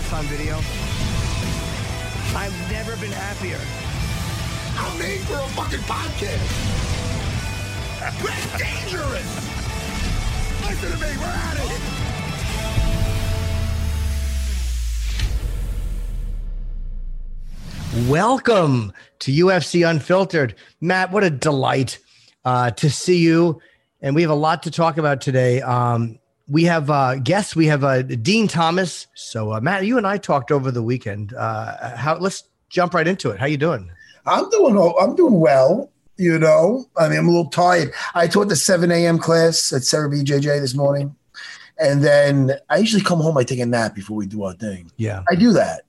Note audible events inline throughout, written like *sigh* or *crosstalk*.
That's on video. I've never been happier. I'm made for a fucking podcast. We're dangerous. Listen to me. We're at it. Welcome to UFC Unfiltered. Matt, what a delight uh, to see you. And we have a lot to talk about today. Um, we have uh, guests. We have uh, Din Thomas. So, uh, Matt, you and I talked over the weekend. Uh, how? Let's jump right into it. How you doing? I'm doing I'm doing well. You know, I mean, I'm a little tired. I taught the 7 a.m. class at Serra BJJ this morning, and then I usually come home. I take a nap before we do our thing. Yeah. I do that,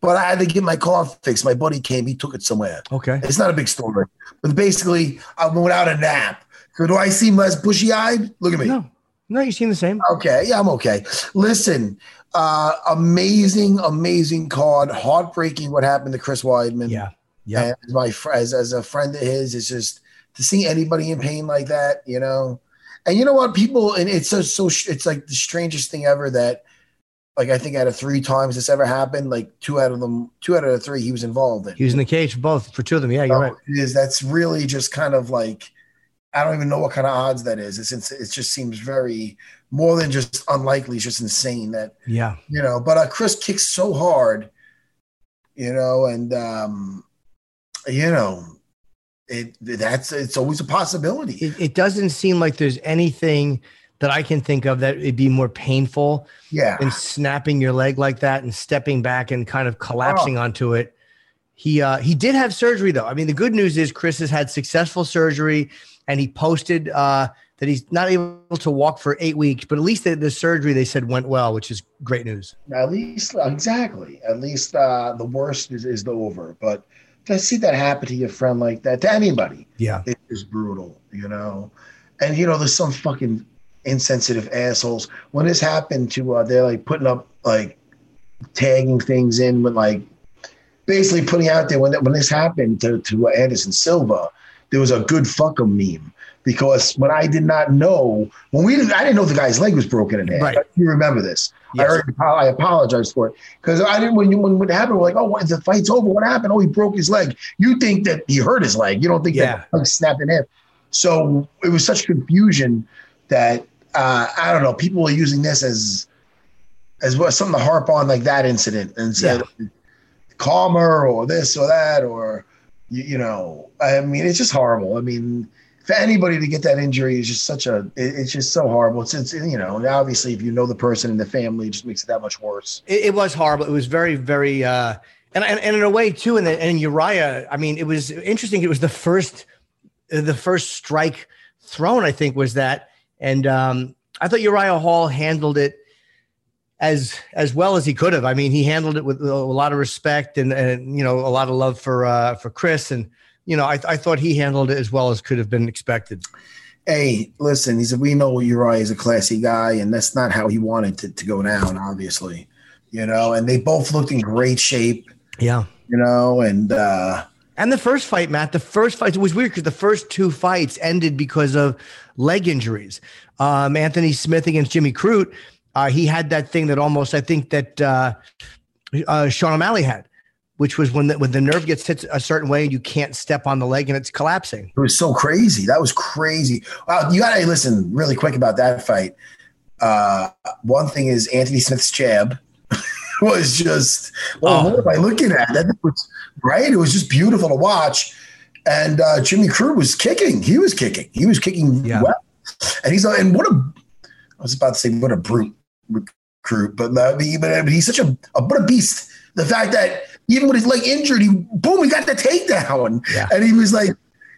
but I had to get my car fixed. My buddy came. He took it somewhere. Okay. It's not a big story, but basically, I went without a nap. So do I seem less bushy eyed? Look at me. No, no, you seem the same. Okay, yeah, I'm okay. Listen, uh, amazing, amazing card. Heartbreaking what happened to Chris Weidman. Yeah. Yeah. And as my as, as a friend of his, it's just to see anybody in pain like that, you know. And you know what, people, and it's so so it's like the strangest thing ever that, like I think out of three times this ever happened, like two out of them, two out of the three, he was involved in. He was in the cage for both, for two of them. Yeah, you're So right. It is. That's really just kind of like I don't even know what kind of odds that is. It's, it's it just seems very more than just unlikely. It's just insane that Yeah. you know. But uh, Chris kicks so hard, you know, and um, you know, it that's it's always a possibility. It, it doesn't seem like there's anything that I can think of that it'd be more painful yeah, and snapping your leg like that and stepping back and kind of collapsing onto it. He uh, he did have surgery though. I mean, the good news is Chris has had successful surgery, and he posted uh, that he's not able to walk for eight weeks, but at least the, the surgery they said went well, which is great news. at least exactly. At least uh, the worst is is over. But to see that happen to your friend like that, to anybody, Yeah, it is brutal, you know. And you know, there's some fucking insensitive assholes. When this happened to, uh, they're like putting up like tagging things in with like basically putting out there when when this happened to to Anderson Silva, there was a good fuck 'em meme because when I did not know when we didn't, I didn't know the guy's leg was broken in half. Right. You remember this? I, Yes. already, I apologize for it because I didn't when you when it happened. We're like, oh, what, the fight's over. What happened? Oh, he broke his leg. You think that he hurt his leg. You don't think Yeah. that leg snapped in half. So it was such confusion that uh, I don't know. People were using this as as what something to harp on, like that incident, and said calmer or this or that or you, you know. I mean, it's just horrible. I mean, for anybody to get that injury is just such a. it- it's just so horrible. It's, it's you know, obviously if you know the person and the family, it just makes it that much worse. it, it was horrible. It was very, very, uh, and, and and in a way too. And and Uriah, I mean, it was interesting. It was the first, the first strike thrown. I think was that, and um, I thought Uriah Hall handled it as as well as he could have. I mean, he handled it with a lot of respect and and you know a lot of love for uh, for Chris, and you know I, I thought he handled it as well as could have been expected. Hey, listen, he said, we know Uriah is a classy guy, and that's not how he wanted to, to go down, obviously. You know, and they both looked in great shape, Yeah, you know, and uh, And the first fight, Matt, the first fight, it was weird because the first two fights ended because of leg injuries. Um, Anthony Smith against Jimmy Crute, uh, he had that thing that almost, I think that uh, uh, Sean O'Malley had, which was when the, when the nerve gets hit a certain way and you can't step on the leg and it's collapsing. It was so crazy. That was crazy. Wow, you got to listen really quick about that fight. Uh, one thing is Anthony Smith's jab *laughs* was just, well, oh. what am I looking at? That was right. It was just beautiful to watch. And uh, Jimmy Crute was kicking. He was kicking. He was kicking yeah. well. And he's like, and what a I was about to say what a brute recruit, but, but he's such a, a what a beast. The fact that even with his leg injured, he boom, he got the takedown, yeah. and he was like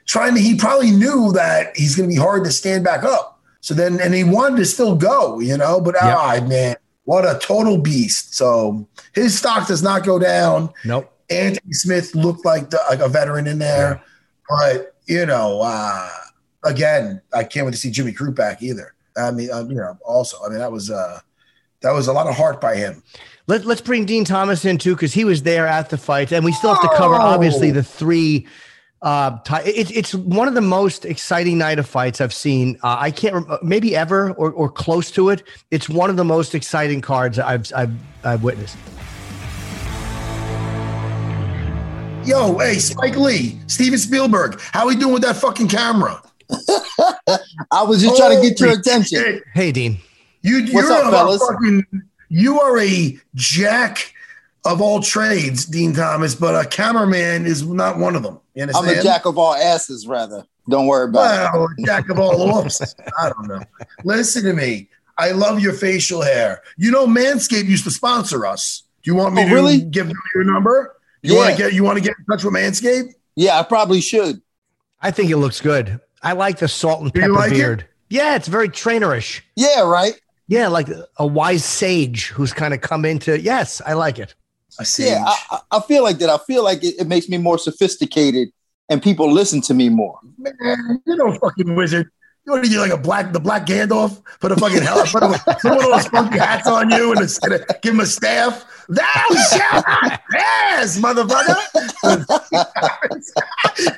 trying to. He probably knew that he's going to be hard to stand back up. So then, and he wanted to still go, you know. But ah, man, what a total beast! So his stock does not go down. Nope. Anthony Smith looked like the, like a veteran in there, yeah. but you know, uh, again, I can't wait to see Jimmy Crute back either. I mean, um, you know, also, I mean, that was uh, that was a lot of heart by him. Let, let's bring Din Thomas in too, because he was there at the fight, and we still have to cover oh. obviously the three. Uh, t- it, it's one of the most exciting night of fights I've seen. Uh, I can't rem- maybe ever or, or close to it. It's one of the most exciting cards I've I've, I've witnessed. Yo, hey, Spike Lee, Steven Spielberg, how we doing with that fucking camera? *laughs* I was just trying to get your attention. Shit. Hey, Din. You, What's up, fellas? Fucking, you are a jack of all trades, Din Thomas, but a cameraman is not one of them. I'm a jack of all asses, rather. Don't worry about well, it. jack of all offs. *laughs* I don't know. Listen to me. I love your facial hair. You know, Manscaped used to sponsor us. Do you want me oh, to really? give them your number? You yeah. want to get you want to get in touch with Manscaped? Yeah, I probably should. I think it looks good. I like the salt and pepper like beard. It? Yeah, it's very trainerish. Yeah, right. Yeah, like a wise sage who's kind of come into. Yes, I like it. A sage. Yeah, I, I feel like that. I feel like it, it makes me more sophisticated, and people listen to me more. Man, you're no fucking wizard. You want to do like a black, the black Gandalf? Put a fucking hell, put, a, put one of those funky hats on you and, a, give him a staff. Thou shalt not pass, motherfucker.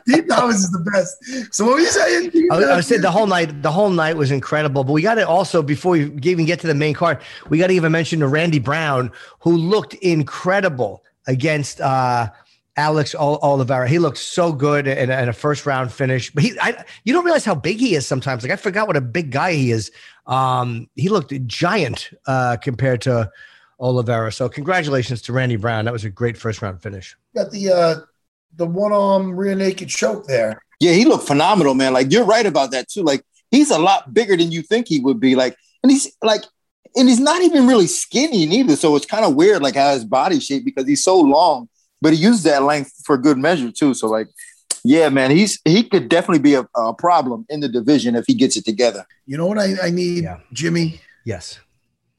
Din Thomas is the best. So what were you saying? I, I saying the whole night, the whole night was incredible. But we got to also, before we even get to the main card, we got to even mention to Randy Brown, who looked incredible against uh Alex Oliveira. He looked so good in, in, a first round finish. But he, I, you don't realize how big he is sometimes. Like I forgot what a big guy he is. Um, he looked giant uh, compared to Oliveira. So congratulations to Randy Brown. That was a great first round finish. Got the uh, the one arm rear naked choke there. Yeah, he looked phenomenal, man. Like you're right about that too. Like he's a lot bigger than you think he would be. Like, and he's like, and he's not even really skinny neither. So it's kind of weird, like how his body shape because he's so long, but he uses that length for good measure too. So like, yeah, man, he's he could definitely be a, a problem in the division if he gets it together. You know what I, I need, yeah. Jimmy? Yes.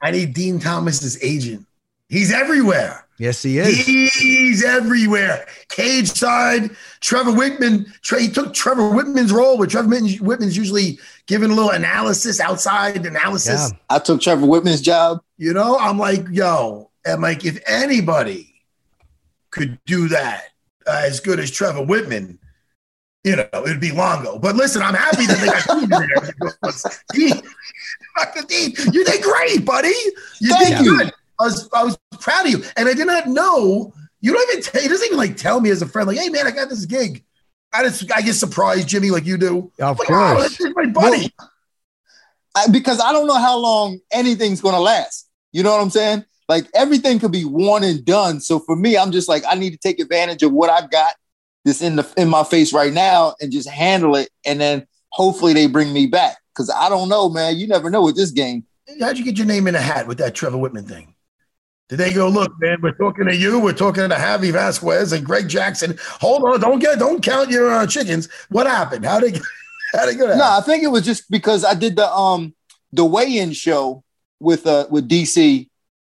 I need Din Thomas's agent. He's everywhere. Yes, he is. He's everywhere. Cage side. Trevor Whitman. Wittman. He took Trevor Wittman's role, where Trevor Wittman's usually giving a little analysis, outside analysis. Yeah. I took Trevor Wittman's job. You know, I'm like, yo, I'm like, if anybody could do that uh, as good as Trevor Wittman, you know, it'd be Longo. But listen, I'm happy that they got Din there. *laughs* *laughs* You did great, buddy. You Thank did you. good. I was I was proud of you, and I did not know. You don't even. T- he doesn't even like tell me as a friend, like, "Hey, man, I got this gig." I just I get surprised, Jimmy, like you do. Of like, course, oh, my buddy. Well, I, because I don't know how long anything's going to last. You know what I'm saying? Like everything could be one and done. So for me, I'm just like I need to take advantage of what I've got this in the in my face right now and just handle it, and then hopefully they bring me back. Because I don't know, man. You never know with this game. How'd you get your name in a hat with that Trevor Wittman thing? Did they go, look, man, we're talking to you, we're talking to Javi Vasquez and Greg Jackson. Hold on, don't get don't count your uh, chickens. What happened? How did how did it go? No, I think it was just because I did the um the weigh-in show with uh with DC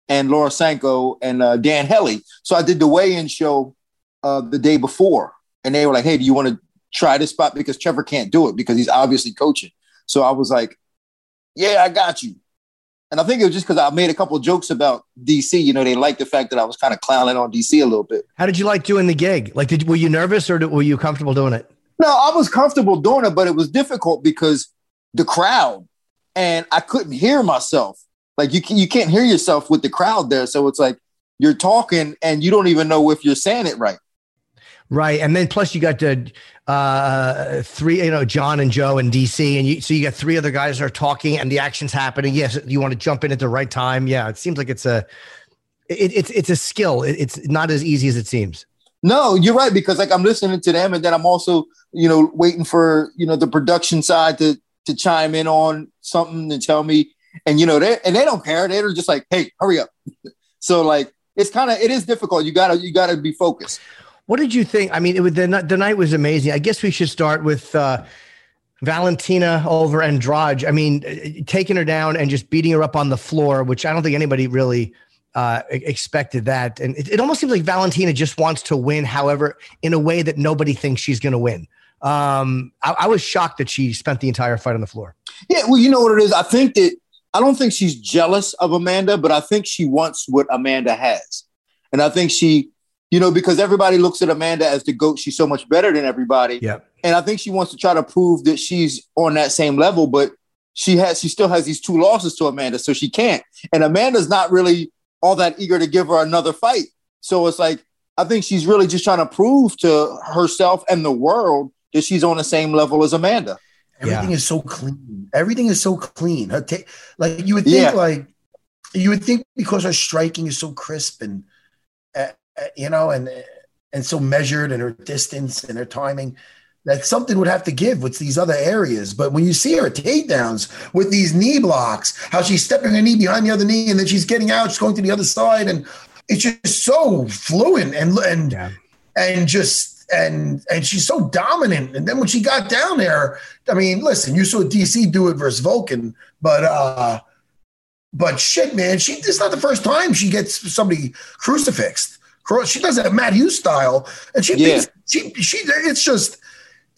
and Laura Sanko and uh, Dan Hellie. So I did the weigh-in show uh the day before, and they were like, "Hey, do you want to try this spot?" Because Trevor can't do it because he's obviously coaching. So I was like, "Yeah, I got you." And I think it was just because I made a couple jokes about DC. You know, they liked the fact that I was kind of clowning on DC a little bit. How did you like doing the gig? Like, did were you nervous or were you comfortable doing it? No, I was comfortable doing it, but it was difficult because the crowd and I couldn't hear myself. Like you, you can't hear yourself with the crowd there. So it's like you're talking and you don't even know if you're saying it right. Right, and then plus you got the uh, three, you know, Jon and Joe and DC, and you so you got three other guys that are talking, and the action's happening. Yes, you want to jump in at the right time. Yeah, it seems like it's a, it, it's it's a skill. It, it's not as easy as it seems. No, you're right because like I'm listening to them, and then I'm also you know waiting for you know the production side to to chime in on something and tell me, and you know they and they don't care. They're just like, hey, hurry up. *laughs* so like it's kind of it is difficult. You gotta you gotta be focused. What did you think? I mean, it was the, the night was amazing. I guess we should start with uh, Valentina over Andrade. I mean, taking her down and just beating her up on the floor, which I don't think anybody really uh, expected that. And it, it, almost seems like Valentina just wants to win, however, in a way that nobody thinks she's going to win. Um, I, I was shocked that she spent the entire fight on the floor. Yeah, well, you know what it is. I think that I don't think she's jealous of Amanda, but I think she wants what Amanda has, and I think she you know, because everybody looks at Amanda as the GOAT. She's so much better than everybody. Yeah. And I think she wants to try to prove that she's on that same level, but she has she still has these two losses to Amanda, so she can't. And Amanda's not really all that eager to give her another fight. So it's like I think she's really just trying to prove to herself and the world that she's on the same level as Amanda. Everything yeah. is so clean. Everything is so clean. Her ta- like you would think, yeah. like you would think because her striking is so crisp and uh, you know, and and so measured in her distance and her timing that something would have to give with these other areas. But when you see her takedowns with these knee blocks, how she's stepping her knee behind the other knee and then she's getting out, she's going to the other side, and it's just so fluent and and yeah. and just and and she's so dominant. And then when she got down there, I mean, listen, you saw DC do it versus Volkan, but uh but shit, man, she this is not the first time she gets somebody crucifixed. She does that Matt Hughes style, and she yeah. she she. It's just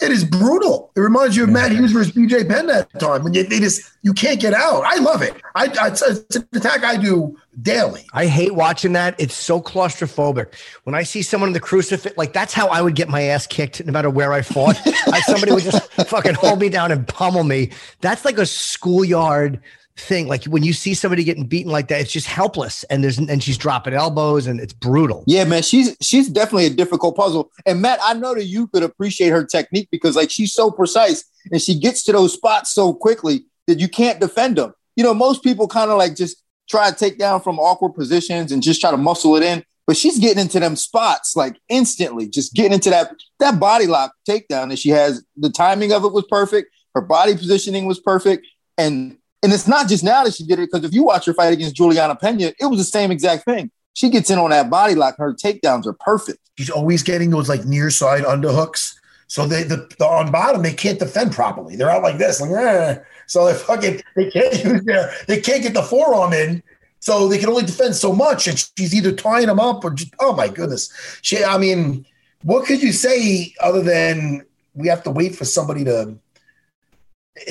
it is brutal. It reminds you of yeah. Matt Hughes versus BJ Penn that time when you, they just you can't get out. I love it. I, I it's, it's an attack I do daily. I hate watching that. It's so claustrophobic. When I see someone in the crucifix, like that's how I would get my ass kicked no matter where I fought. *laughs* I, somebody would just fucking hold me down and pummel me. That's like a schoolyard thing. Like when you see somebody getting beaten like that, it's just helpless, and there's and she's dropping elbows, and it's brutal. Yeah, man, she's she's definitely a difficult puzzle. And Matt, I know that you could appreciate her technique because like she's so precise and she gets to those spots so quickly that you can't defend them. You know, most people kind of like just try to take down from awkward positions and just try to muscle it in. But she's getting into them spots like instantly, just getting into that that body lock takedown that she has. The timing of it was perfect. Her body positioning was perfect. And and it's not just now that she did it, because if you watch her fight against Julianna Peña, it was the same exact thing. She gets in on that body lock, her takedowns are perfect. She's always getting those like near side underhooks. So they the, the on bottom they can't defend properly. They're out like this, like eh. so they fucking they can't use their they can't get the forearm in. So they can only defend so much, and she's either tying them up or just oh my goodness. She, I mean, what could you say other than we have to wait for somebody to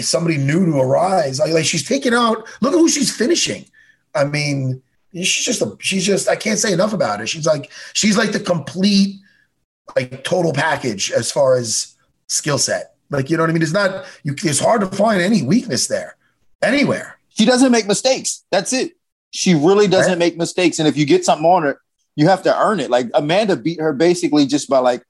somebody new to arise. Like, like she's taking out. Look at who she's finishing. I mean, she's just a. She's just. I can't say enough about her. She's like. She's like the complete, like total package as far as skill set. Like you know what I mean. It's not. You. It's hard to find any weakness there, anywhere. She doesn't make mistakes. That's it. She really doesn't right. make mistakes. And if you get something on her, you have to earn it. Like Amanda beat her basically just by like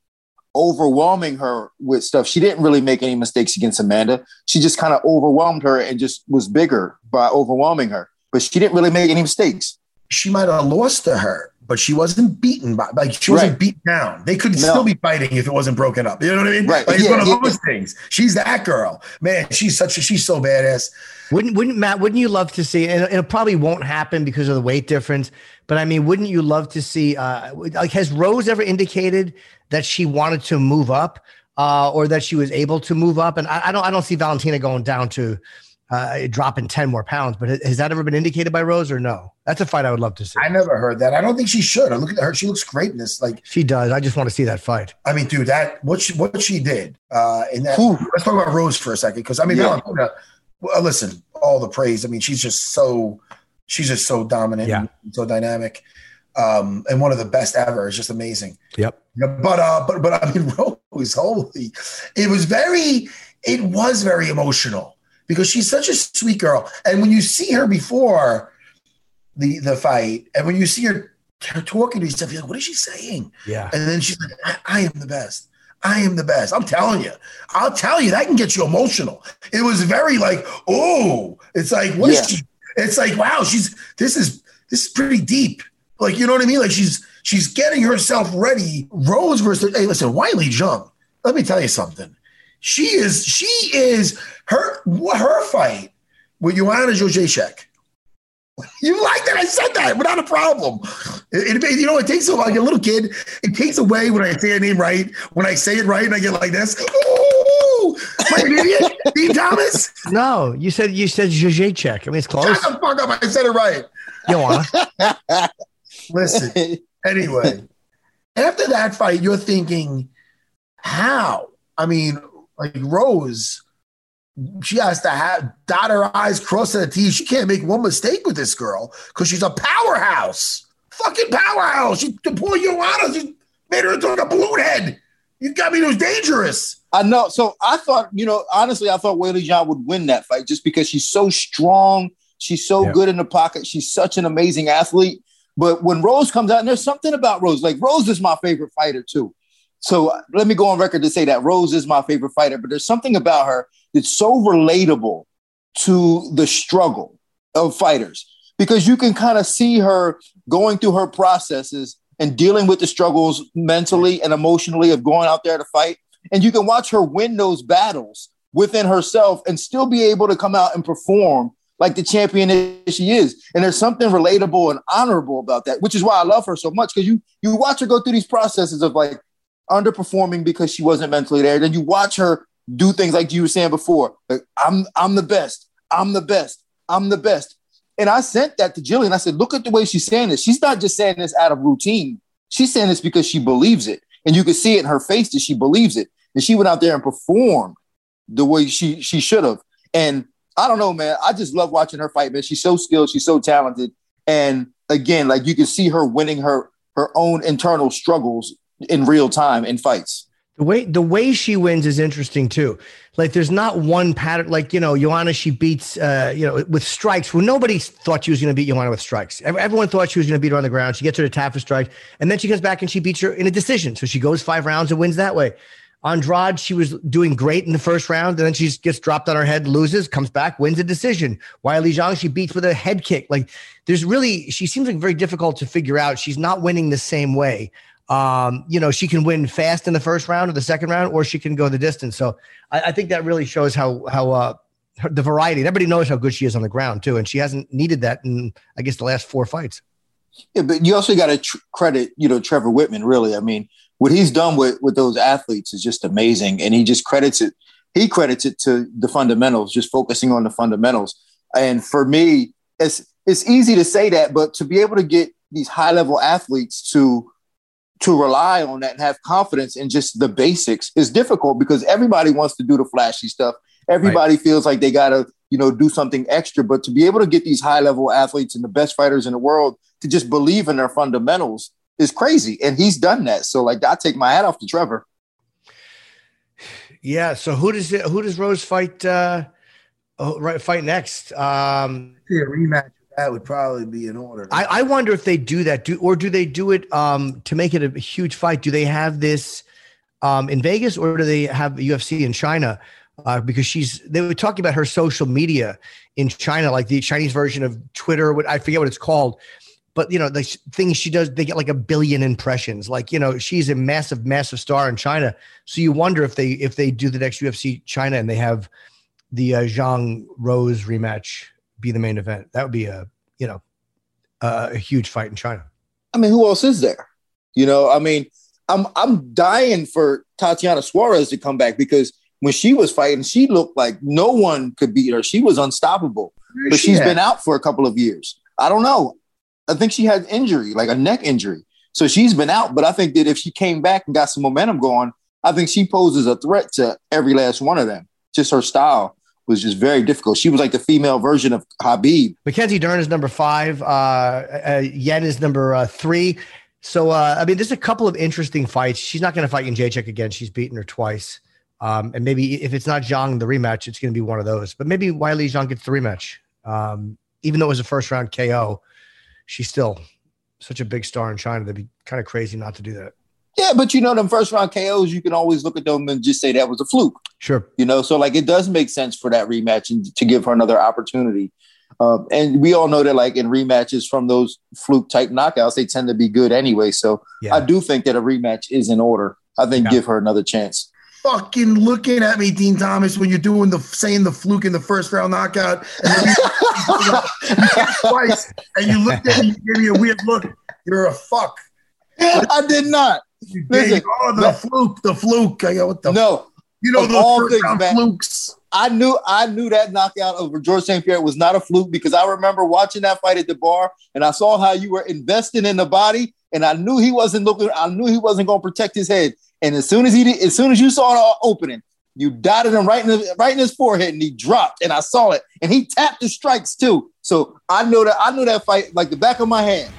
overwhelming her with stuff. She didn't really make any mistakes against Amanda. She just kind of overwhelmed her and just was bigger by overwhelming her. But she didn't really make any mistakes. She might have lost to her, but she wasn't beaten by like she wasn't right. beat down. They could no. still be fighting if it wasn't broken up. You know what I mean? Right. Like, it's yeah, one of yeah. those things. She's that girl. Man, she's such a she's so badass. Wouldn't wouldn't Matt? Wouldn't you love to see? And it probably won't happen because of the weight difference. But I mean, wouldn't you love to see? Uh, like, has Rose ever indicated that she wanted to move up, uh, or that she was able to move up? And I, I don't, I don't see Valentina going down to uh, dropping ten more pounds. But has that ever been indicated by Rose or no? That's a fight I would love to see. I never heard that. I don't think she should. I look at her; she looks great in this. Like she does. I just want to see that fight. I mean, dude, that what she what she did uh, in that. Ooh. Let's talk about Rose for a second, because I mean, yeah. Valentina. Well, listen, all the praise. I mean, she's just so she's just so dominant, Yeah. and so dynamic, um, and one of the best ever. It's just amazing. Yep. Yeah, but uh, but but I mean, *laughs* Rose, holy, it was very, it was very emotional because she's such a sweet girl, and when you see her before the the fight, and when you see her, her talking to yourself, you're like, what is she saying? Yeah. And then she's like, I, I am the best. I am the best. I'm telling you. I'll tell you that can get you emotional. It was very like, oh, it's like what is Yeah. she? It's like, wow, she's this is this is pretty deep. Like, you know what I mean? Like she's she's getting herself ready. Rose versus hey, listen, Weili Zhang. Let me tell you something. She is she is her her fight with Joanna Jojacek. You like that? I said that without a problem. It, it- you know, it takes a, like a little kid. It takes away when I say a name right. When I say it right, and I get like this. Ooh, I an idiot? *laughs* Din Thomas. No, you said you said check. I mean, it's close. Shut the fuck up! I said it right. You *laughs* wanna? Listen. Anyway, after that fight, you're thinking, how? I mean, like Rose, she has to have dot her I's, cross her T's. She can't make one mistake with this girl because she's a powerhouse. Fucking powerhouse. She the poor Joanna, she made her into a balloon head. You got me, it was dangerous. I know. So I thought, you know, honestly, I thought Weili Zhang would win that fight just because she's so strong. She's so Yeah. good in the pocket. She's such an amazing athlete. But when Rose comes out, and there's something about Rose, like Rose is my favorite fighter too. So uh, let me go on record to say that Rose is my favorite fighter, but there's something about her that's so relatable to the struggle of fighters because you can kind of see her going through her processes and dealing with the struggles mentally and emotionally of going out there to fight. And you can watch her win those battles within herself and still be able to come out and perform like the champion that she is. And there's something relatable and honorable about that, which is why I love her so much because you you watch her go through these processes of like underperforming because she wasn't mentally there. Then you watch her do things like you were saying before. Like, I'm I'm the best. I'm the best. I'm the best. And I sent that to Jillian. I said, look at the way she's saying this. She's not just saying this out of routine. She's saying this because she believes it. And you can see it in her face that she believes it. And she went out there and performed the way she she should have. And I don't know, man. I just love watching her fight, man. She's so skilled, she's so talented. And again, like you can see her winning her her own internal struggles in real time in fights. The way the way she wins is interesting too. Like there's not one pattern. Like you know, Joanna she beats uh, you know with strikes. Well, nobody thought she was going to beat Joanna with strikes. Everyone thought she was going to beat her on the ground. She gets her to tap for strike, and then she comes back and she beats her in a decision. So she goes five rounds and wins that way. Andrade, she was doing great in the first round, and then she gets dropped on her head, loses, comes back, wins a decision. Weili Zhang, she beats with a head kick. Like there's really, she seems like very difficult to figure out. She's not winning the same way. Um, you know, she can win fast in the first round or the second round, or she can go the distance. So I, I think that really shows how how uh, her, the variety. Everybody knows how good she is on the ground too, and she hasn't needed that in I guess the last four fights. Yeah, but you also got to tr- credit, you know, Trevor Wittman. Really, I mean, what he's done with with those athletes is just amazing, and he just credits it. He credits it to the fundamentals, just focusing on the fundamentals. And for me, it's it's easy to say that, but to be able to get these high level athletes to to rely on that and have confidence in just the basics is difficult because everybody wants to do the flashy stuff. Everybody feels like they got to, you know, do something extra. But to be able to get these high level athletes and the best fighters in the world to just believe in their fundamentals is crazy. And he's done that. So, like, I take my hat off to Trevor. Yeah. So who does it, who does Rose fight? Uh, oh, right, fight next. Um, See, a rematch of that would probably be in order. I, I wonder if they do that, do or do they do it um, to make it a huge fight? Do they have this um, in Vegas or do they have UFC in China? Uh, because she's they were talking about her social media in China, like the Chinese version of Twitter. What I forget what it's called, but you know the things she does, they get like a billion impressions. Like you know she's a massive, massive star in China. So you wonder if they if they do the next UFC China and they have the uh, Zhang Rose rematch be the main event. That would be a you know a, a huge fight in China. I mean, who else is there? You know, I mean, I'm I'm dying for Tatiana Suarez to come back because when she was fighting, she looked like no one could beat her. She was unstoppable. But she's been out for a couple of years. I don't know. I think she had injury, like a neck injury. So she's been out. But I think that if she came back and got some momentum going, I think she poses a threat to every last one of them. Just her style was just very difficult. She was like the female version of Khabib. Mackenzie Dern is number five. Uh, uh, Yan is number uh, three. So uh, I mean, there's a couple of interesting fights. She's not going to fight Jędrzejczyk again. She's beaten her twice. Um, and maybe if it's not Zhang the rematch, it's going to be one of those. But maybe Weili Zhang gets the rematch. Um, even though it was a first round KO, she's still such a big star in China. That'd be kind of crazy not to do that. Yeah, but you know, them first round KOs, you can always look at them and just say that was a fluke. Sure. You know, so like it does make sense for that rematch and to give her another opportunity. Um, and we all know that like in rematches from those fluke type knockouts, they tend to be good anyway. So yeah. I do think that a rematch is in order. I think yeah. give her another chance. Fucking looking at me, Din Thomas, when you're doing the saying the fluke in the first round knockout, *laughs* and *laughs* twice, and you looked at me, you gave me a weird look. You're a fuck. *laughs* I did not. Listen, oh, the fluke, the fluke. I go, what the no. You know the all first round flukes. I knew I knew that knockout over George St. Pierre was not a fluke because I remember watching that fight at the bar and I saw how you were investing in the body and I knew he wasn't looking. I knew he wasn't going to protect his head. And as soon as he did, as soon as you saw the opening, you dotted him right in the, right in his forehead and he dropped and I saw it and he tapped the strikes too. So I know that I knew that fight like the back of my hand.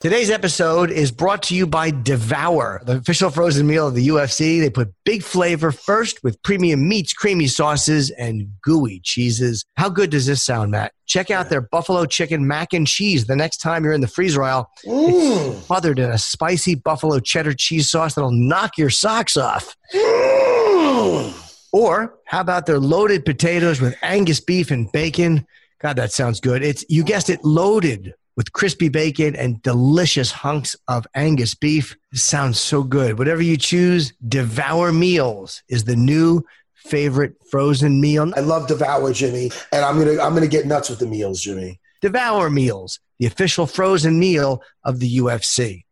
Today's episode is brought to you by Devour, the official frozen meal of the UFC. They put big flavor first with premium meats, creamy sauces, and gooey cheeses. How good does this sound, Matt? Check out their buffalo chicken mac and cheese the next time you're in the freezer aisle. It's smothered in a spicy buffalo cheddar cheese sauce that'll knock your socks off. Mm. Or how about their loaded potatoes with Angus beef and bacon? God, that sounds good. It's you guessed it, loaded with crispy bacon and delicious hunks of Angus beef. Sounds so good. Whatever you choose, Devour Meals is the new favorite frozen meal. I love Devour, Jimmy, and I'm gonna I'm gonna get nuts with the meals, Jimmy. Devour Meals, the official frozen meal of the UFC.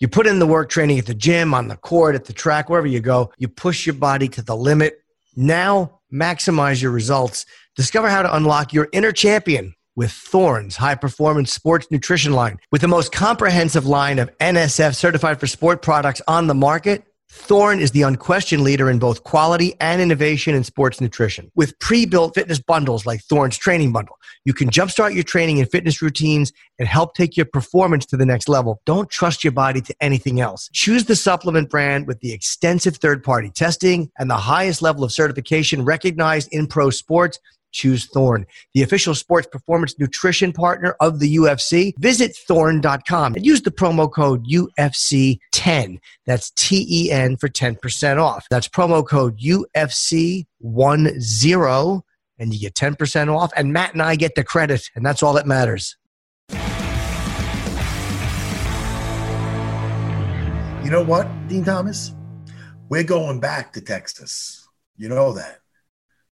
You put in the work training at the gym, on the court, at the track, wherever you go. You push your body to the limit. Now maximize your results. Discover how to unlock your inner champion with Thorne's high performance sports nutrition line. With the most comprehensive line of NSF certified for sport products on the market, Thorne is the unquestioned leader in both quality and innovation in sports nutrition. With pre built fitness bundles like Thorne's Training Bundle, you can jumpstart your training and fitness routines and help take your performance to the next level. Don't trust your body to anything else. Choose the supplement brand with the extensive third party testing and the highest level of certification recognized in pro sports choose Thorne, the official sports performance nutrition partner of the UFC. Visit thorne.com and use the promo code UFC10. That's T E N for 10% off. That's promo code UFC10 and you get 10% off. And Matt and I get the credit, and that's all that matters. You know what, Din Thomas? We're going back to Texas. You know that.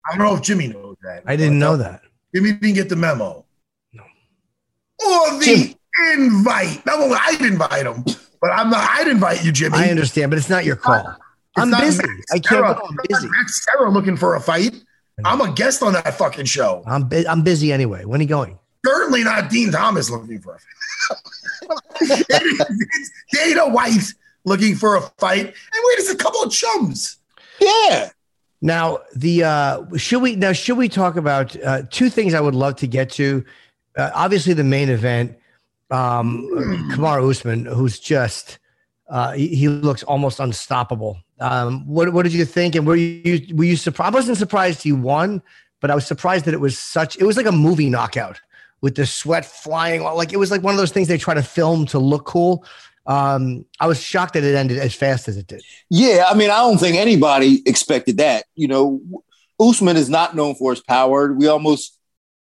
I don't know if Jimmy knows that. I didn't know uh, that. Jimmy didn't get the memo. No. Or the Jim. invite. No, I didn't invite him, but I'm not. I'd invite you, Jimmy. I understand, but it's not your call. It's I'm busy. I can't go. I'm busy. Max Serra looking for a fight. I'm a guest on that fucking show. I'm bu- I'm busy anyway. When are you going? Certainly not Din Thomas looking for a fight. *laughs* it's Dana White looking for a fight. And wait, it's a couple of chums. Yeah. Now, the uh, should we now should we talk about uh, two things I would love to get to? Uh, obviously, the main event, um, Kamaru Usman, who's just uh, he, he, looks almost unstoppable. Um, what what did you think? And were you were you surprised? I wasn't surprised he won, but I was surprised that it was such. It was like a movie knockout with the sweat flying. Like it was like one of those things they try to film to look cool um, I was shocked that it ended as fast as it did. Yeah, I mean, I don't think anybody expected that. You know, Usman is not known for his power. We almost,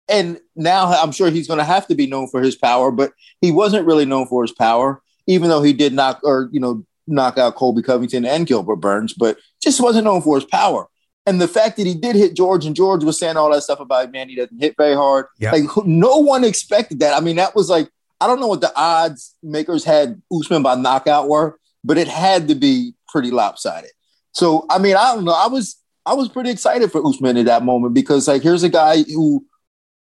and now I'm sure he's going to have to be known for his power, but he wasn't really known for his power, even though he did knock or you know knock out Colby Covington and Gilbert Burns, but just wasn't known for his power. And the fact that he did hit George and George was saying all that stuff about man, he doesn't hit very hard. Yep. Like no one expected that. I mean, that was like I don't know what the odds makers had Usman by knockout were, but it had to be pretty lopsided. So I mean, I don't know. I was I was pretty excited for Usman at that moment because like here's a guy who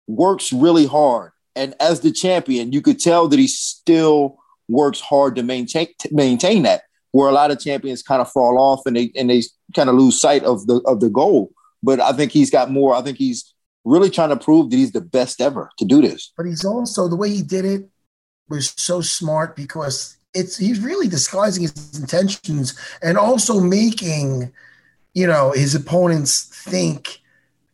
works really hard, and as the champion, you could tell that he still works hard to maintain to maintain that. Where a lot of champions kind of fall off and they and they kind of lose sight of the of the goal. But I think he's got more. I think he's really trying to prove that he's the best ever to do this. But he's also the way he did it was so smart because it's he's really disguising his intentions and also making you know his opponents think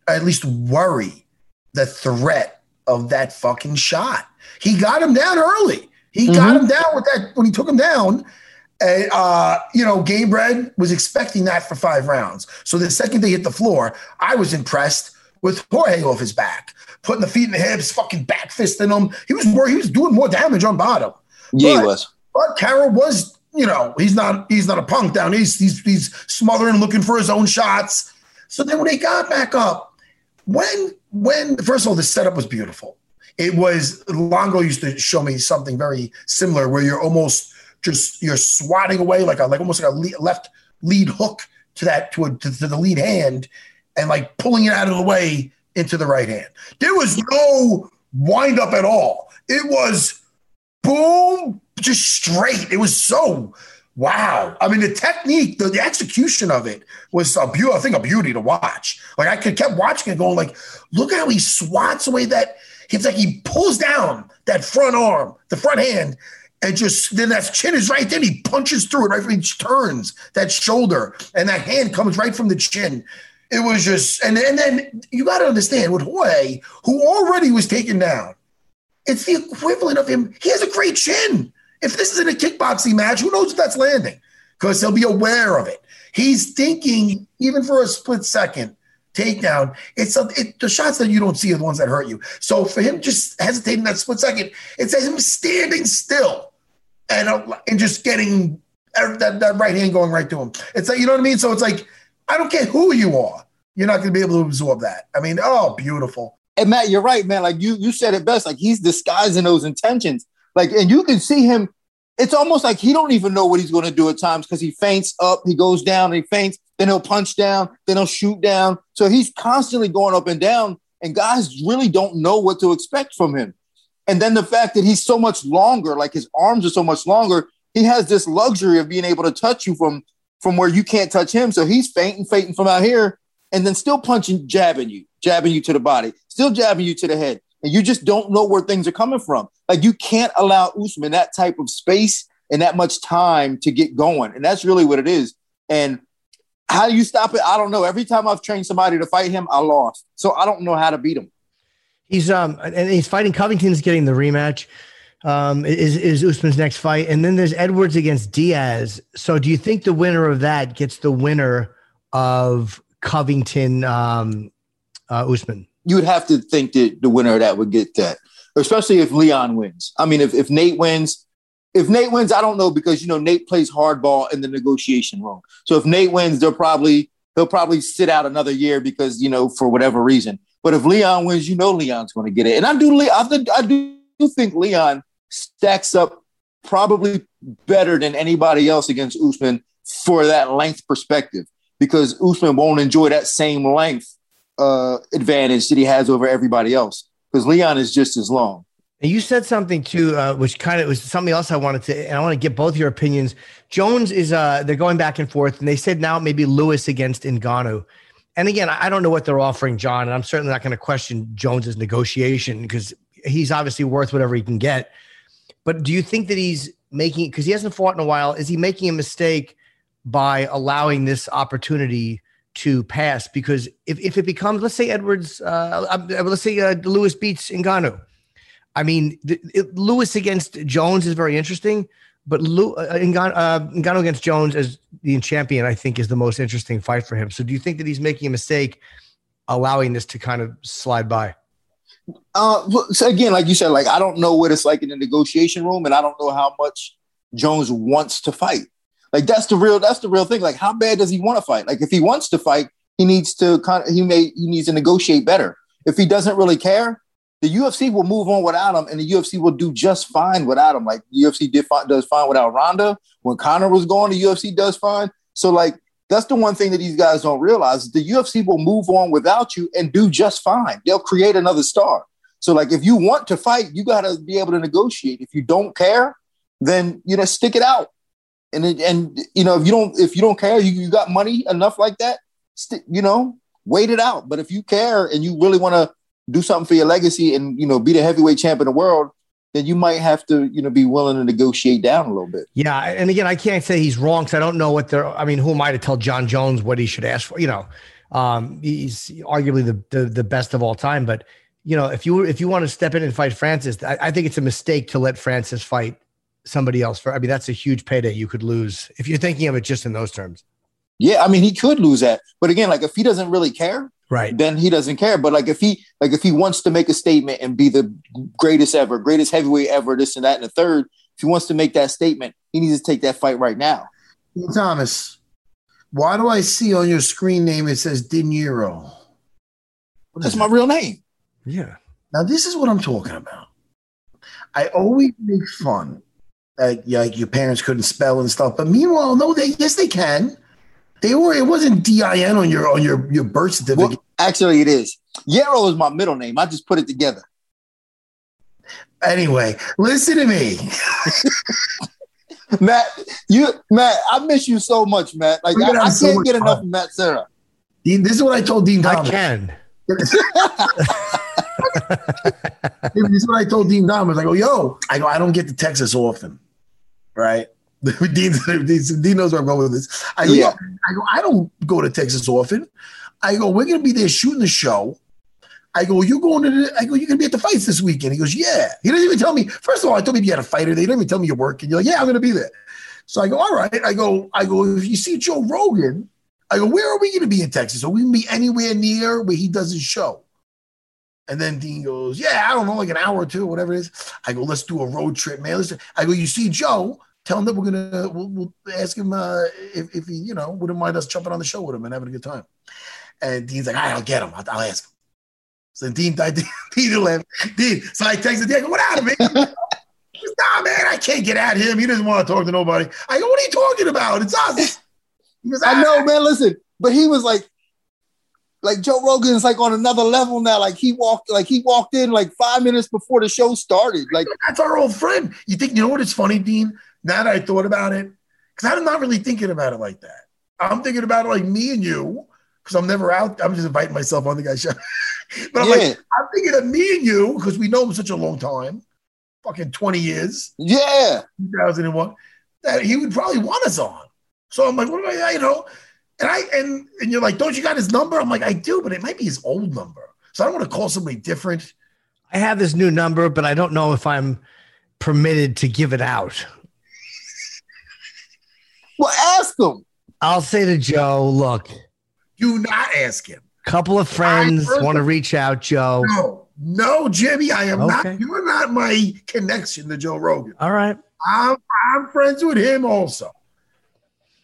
at least worry the threat of that fucking shot. He got him down early. He mm-hmm. got him down with that when he took him down. And, uh, you know, Gamebred was expecting that for five rounds. So the second they hit the floor, I was impressed with Jorge off his back, putting the feet in the hips, fucking back fisting him. He was more, he was doing more damage on bottom. Yeah, but, he was. But Carroll was, you know, he's not he's not a punk down. He's he's he's smothering, looking for his own shots. So then when they got back up, when when first of all the setup was beautiful. It was Longo used to show me something very similar where you're almost just you're swatting away like a like almost like a lead, left lead hook to that to, a, to, to the lead hand and like pulling it out of the way into the right hand. There was no wind up at all. It was boom, just straight. It was so wow. I mean, the technique, the, the execution of it was a beauty. I think a beauty to watch. Like I could kept watching it, going like, look how he swats away that. It's like he pulls down that front arm, the front hand, and just then that chin is right. Then he punches through it right he turns that shoulder, and that hand comes right from the chin. It was just, and, and then you got to understand with Jorge, who already was taken down, it's the equivalent of him. He has a great chin. If this is in a kickboxing match, who knows if that's landing? Because he'll be aware of it. He's thinking, even for a split second, takedown. It's a, it, the shots that you don't see are the ones that hurt you. So for him just hesitating that split second, it says him standing still and uh, and just getting that, that right hand going right to him. It's like you know what I mean. So it's like I don't care who you are, you're not going to be able to absorb that. I mean, oh, beautiful. And Matt, you're right, man. Like you you said it best. Like he's disguising those intentions. Like, and you can see him. It's almost like he don't even know what he's going to do at times because he feints up, he goes down, he feints, then he'll punch down, then he'll shoot down. So he's constantly going up and down, and guys really don't know what to expect from him. And then the fact that he's so much longer, like his arms are so much longer, he has this luxury of being able to touch you from from where you can't touch him. So he's feinting, feinting from out here, and then still punching, jabbing you, jabbing you to the body, still jabbing you to the head and you just don't know where things are coming from. Like you can't allow Usman that type of space and that much time to get going, and that's really what it is. And how do you stop it? I don't know. Every time I've trained somebody to fight him, I lost, so I don't know how to beat him. He's um and he's fighting Covington's getting the rematch. Um, is is Usman's next fight, and then there's Edwards against Diaz. So, do you think the winner of that gets the winner of Covington um, uh, Usman? you would have to think that the winner of that would get that, especially if Leon wins. I mean, if, if Nate wins, if Nate wins, I don't know because you know Nate plays hardball in the negotiation room. So if Nate wins, they'll probably he'll probably sit out another year because you know for whatever reason. But if Leon wins, you know Leon's going to get it. And I do I, think, I do think Leon stacks up probably better than anybody else against Usman for that length perspective because Usman won't enjoy that same length uh, advantage that he has over everybody else because Leon is just as long. And you said something too, uh, which kind of was something else I wanted to, and I want to get both your opinions. Jones is, uh, they're going back and forth, and they said now maybe Lewis against Ngannou. And again, I don't know what they're offering Jon, and I'm certainly not going to question Jones's negotiation because he's obviously worth whatever he can get. But do you think that he's making, because he hasn't fought in a while, is he making a mistake by allowing this opportunity to pass because if, if it becomes, let's say Edwards, uh, uh let's say uh, Lewis beats Ngannou. I mean, the, it, Lewis against Jones is very interesting, but Lew, uh, Ngannou, uh, Ngannou against Jones as the champion, I think, is the most interesting fight for him. So, do you think that he's making a mistake allowing this to kind of slide by? Uh, so again, like you said, like I don't know what it's like in the negotiation room, and I don't know how much Jones wants to fight. Like that's the real that's the real thing. Like how bad does he want to fight? Like if he wants to fight, he needs to kind of he may he needs to negotiate better. If he doesn't really care, the UFC will move on without him, and the UFC will do just fine without him. Like UFC did does fine without Ronda. When Conor was gone, the UFC does fine. So like that's the one thing that these guys don't realize. The UFC will move on without you and do just fine. They'll create another star. So like if you want to fight, you got to be able to negotiate. If you don't care, then you know stick it out. And and you know if you don't if you don't care, you, you got money enough like that, st- you know, wait it out. But if you care and you really want to do something for your legacy and you know be the heavyweight champ in the world, then you might have to you know be willing to negotiate down a little bit. Yeah, and again, I can't say he's wrong because I don't know what they're. I mean, who am I to tell Jon Jones what he should ask for? You know, um, he's arguably the, the the best of all time, but you know, if you if you want to step in and fight Francis, I, I think it's a mistake to let Francis fight somebody else. For I mean, that's a huge payday you could lose if you're thinking of it just in those terms. Yeah, I mean, he could lose that, but again, like if he doesn't really care, Right. then he doesn't care. But like if he like if he wants to make a statement and be the greatest ever, greatest heavyweight ever, this and that, and the third, if he wants to make that statement, he needs to take that fight right now. Thomas, why do I see on your screen name it says De Niro? What That's my that? real name. Yeah. Now this is what I'm talking about. I always make fun that like your parents couldn't spell and stuff, but meanwhile, no, they yes they can. They were it wasn't DIN on your on your your birth certificate. Well, actually, it is. Yarrow is my middle name. I just put it together. Anyway, listen to me. *laughs* Matt, you Matt, I miss you so much, Matt. Like I, I can't much get fun. enough of Matt Serra. Din, this is what I told Din I Thomas. can. *laughs* this is what I told Din Thomas. I go, yo, I go, I don't get to Texas often, right? Din, Din knows where I'm going with this. I go, Yeah. I go, I don't go to Texas often. I go, we're gonna be there shooting the show. I go, you going to the, I go, you're gonna be at the fights this weekend. He goes, yeah. He doesn't even tell me. First of all, I told him you had a fighter. They don't even tell me you're working. You're like, yeah, I'm gonna be there. So I go, all right. I go, I go, if you see Joe Rogan, I go, where are we gonna be in Texas? Are we gonna be anywhere near where he does his show? And then Din goes, Yeah, I don't know, like an hour or two, whatever it is. I go, Let's do a road trip, man. Let's, I go, You see Joe, tell him that we're gonna, we'll, we'll ask him uh, if, if he, you know, wouldn't mind us jumping on the show with him and having a good time. And Din's like, right, I'll get him. I'll, I'll ask him. So Din, I, *laughs* Din, Din left. Din, so I texted Din, I go, What out of me? Nah, man, I can't get at him. He doesn't want to talk to nobody. I go, What are you talking about? It's us. *laughs* Goes, I "Ah." know, man. Listen, but he was like, like Joe Rogan's like on another level now. Like he walked, like he walked in like five minutes before the show started. Like That's our old friend. You think you know what? It's funny, Din? Now that I thought about it, because I'm not really thinking about it like that. I'm thinking about it like me and you, because I'm never out. I'm just inviting myself on the guy's show. *laughs* but I'm Yeah. like, I'm thinking of me and you, because we know him such a long time, fucking 20 years, yeah, 2001, that he would probably want us on. So I'm like, what do I, you know? And I and and you're like, don't you got his number? I'm like, I do, but it might be his old number. So I don't want to call somebody different. I have this new number, but I don't know if I'm permitted to give it out. Well, ask him. I'll say to Joe, look, Do not ask him. couple of friends want to reach out, Joe. No, no, Jimmy, I am Okay. not. You're not my connection to Joe Rogan. All right. I'm, I'm friends with him also.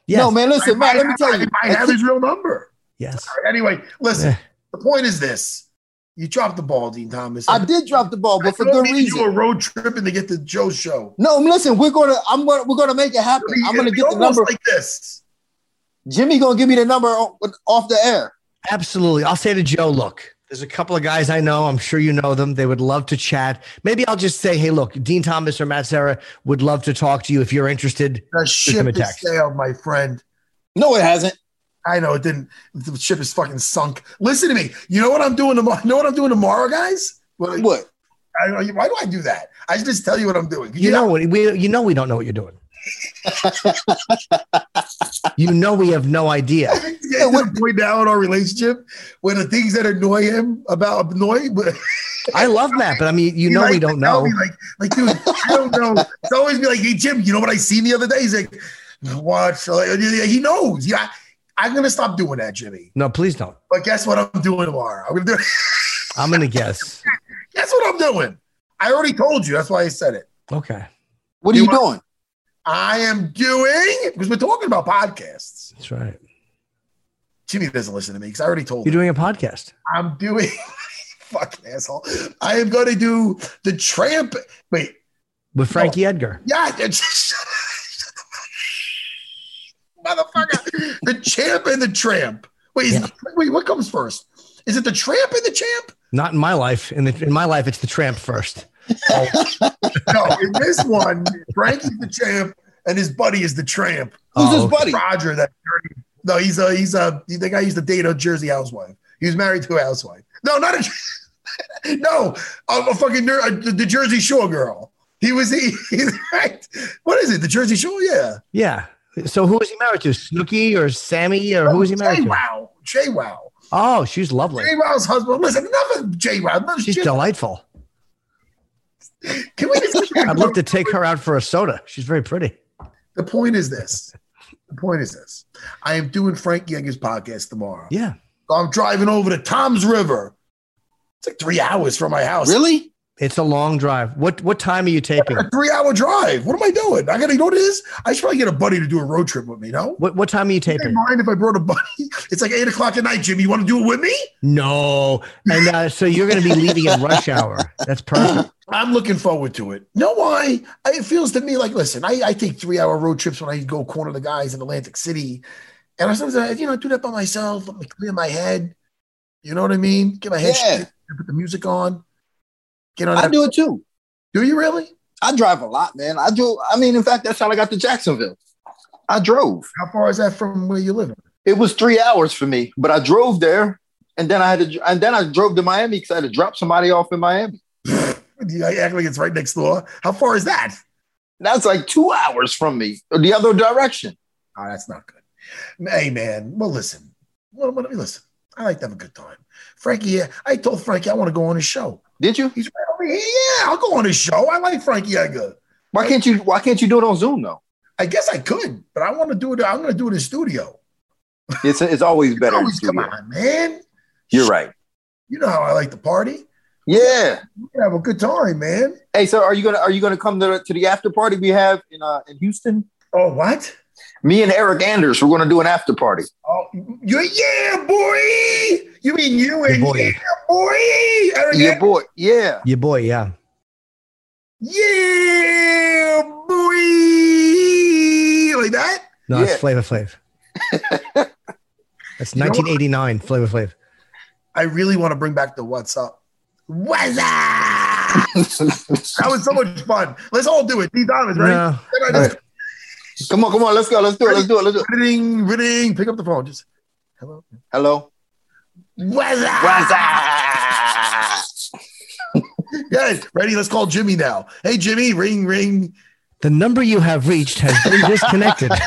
Yes. No, man. Listen, I Matt. Let me might- tell you. I might have his real number. Yes. Anyway, listen. Yeah. The point is this: you dropped the ball, Din Thomas. I did drop the ball, but for good reason. to do a reason. road tripping to get to Joe's show. No, listen. We're gonna. I'm gonna. We're gonna make it happen. I'm gonna get the number. like this. Jimmy gonna give me the number off the air. Absolutely. I'll say to Joe, look, there's a couple of guys I know. I'm sure you know them. They would love to chat. Maybe I'll just say, hey, look, Din Thomas or Matt Serra would love to talk to you if you're interested. The ship is sailed, my friend. No, it hasn't. I know it didn't. The ship is fucking sunk. Listen to me. You know what I'm doing tomorrow? You know what I'm doing tomorrow, guys? What? What? I, why do I do that? I just tell you what I'm doing. You know what we you know we don't know what you're doing. *laughs* you know we have no idea. *laughs* Yeah, what point now in our relationship where the things that annoy him about annoy. But *laughs* I love that, but I mean, you he know likes we don't know. like, like, dude, I don't know. It's always be like, hey Jim, you know what I seen the other day? He's like, watch. Like, he knows. Yeah, I'm gonna stop doing that, Jimmy. No, please don't. But guess what I'm doing tomorrow? I'm gonna do. *laughs* I'm gonna guess. *laughs* guess what I'm doing? I already told you. That's why I said it. Okay, What are You you want- doing? I am doing because we're talking about podcasts. that's right. Jimmy doesn't listen to me because I already told you. You're him. doing a podcast. I'm doing *laughs* fucking asshole. I am going to do the tramp. Wait, with Frankie Edgar. yeah, it's- motherfucker. The champ and the tramp. Wait, is Yeah. it- wait, what comes first? Is it the tramp and the champ? Not in my life. In the in my life, it's the tramp first. *laughs* No, in this one, Frankie's the champ and his buddy is the tramp. Who's Oh, his buddy? Roger, that dirty. No, he's a he's a the guy used to date a Jersey housewife. He was married to a housewife. No, not a *laughs* no, a, a fucking ner- uh, the, the Jersey Shore girl. He was he, *laughs* he's right. What is it? The Jersey Shore? Yeah. Yeah. So who was he married to? Snooki or Sammy or who was he married Jay to? Wow. JWoww. Oh, she's lovely. JWoww's husband. Listen, enough of JWoww. Enough of She's Jay- delightful. Can we just *laughs* I'd love to take her out for a soda. She's very pretty. The point is this. The point is this. I am doing Frankie Edgar's podcast tomorrow. Yeah. I'm driving over to Tom's River. It's like three hours from my house. Really? It's a long drive. What what time are you taking? A three hour drive. What am I doing? I gotta, you know what it is? I should probably get a buddy to do a road trip with me, no? What what time are you You taking? mind if I brought a buddy? *laughs* It's like eight o'clock at night, Jimmy. You want to do it with me? No. And uh, so you're going to be leaving at rush hour. That's perfect. *laughs* I'm looking forward to it. Know why? I- It feels to me like, listen, I, I take three hour road trips when I go corner the guys in Atlantic City. And I sometimes, you know, do that by myself, let me clear my head. You know what I mean? Get my head Yeah. straight, put the music on. Get on I do it too. Do you really? I drive a lot, man. I drove. I mean, in fact, that's how I got to Jacksonville. I drove. How far is that from where you live? It was three hours for me, but I drove there, and then I had to, and then I drove to Miami because I had to drop somebody off in Miami. *laughs* You act like it's right next door. How far is that? That's like two hours from me, the other direction. Oh, that's not good. Hey, man. Well, listen. Well, let me listen. I like to have a good time. Frankie, I told Frankie I want to go on his show. Did you? He's right over here. Yeah, I'll go on his show. I like Frankie Edgar. Why can't you? Why can't you do it on Zoom though? I guess I could, but I want to do it. I'm going to do it in studio. It's it's always *laughs* better. in Always come on, man. You're right. You know how I like to party. Yeah. We can have a good time, man. Hey, so are you gonna are you gonna come to to the after party we have in uh in Houston? Oh, what? Me and Eryk Anders, we're gonna do an after party. Oh, you, yeah, boy. You mean you and boy. yeah, boy. Eric, Yeah, boy. Yeah. Your boy, yeah. Yeah, boy. Like that? No, Yeah. it's Flavor Flav. *laughs* That's You know what? 1989 Flavor Flav. I really want to bring back the what's up. What's up? *laughs* That was so much fun. Let's all do it. D Donovan, ready? No. Then I just- come on, come on, let's go, let's do it, let's do it, let's do it. Ring, ring. Pick up the phone. Just hello. Hello. What's up? What's up? *laughs* Yes, ready? Let's call Jimmy now. Hey, Jimmy, ring, ring. The number you have reached has been *laughs* disconnected. *laughs*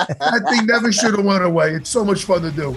That thing never should have went away. It's so much fun to do.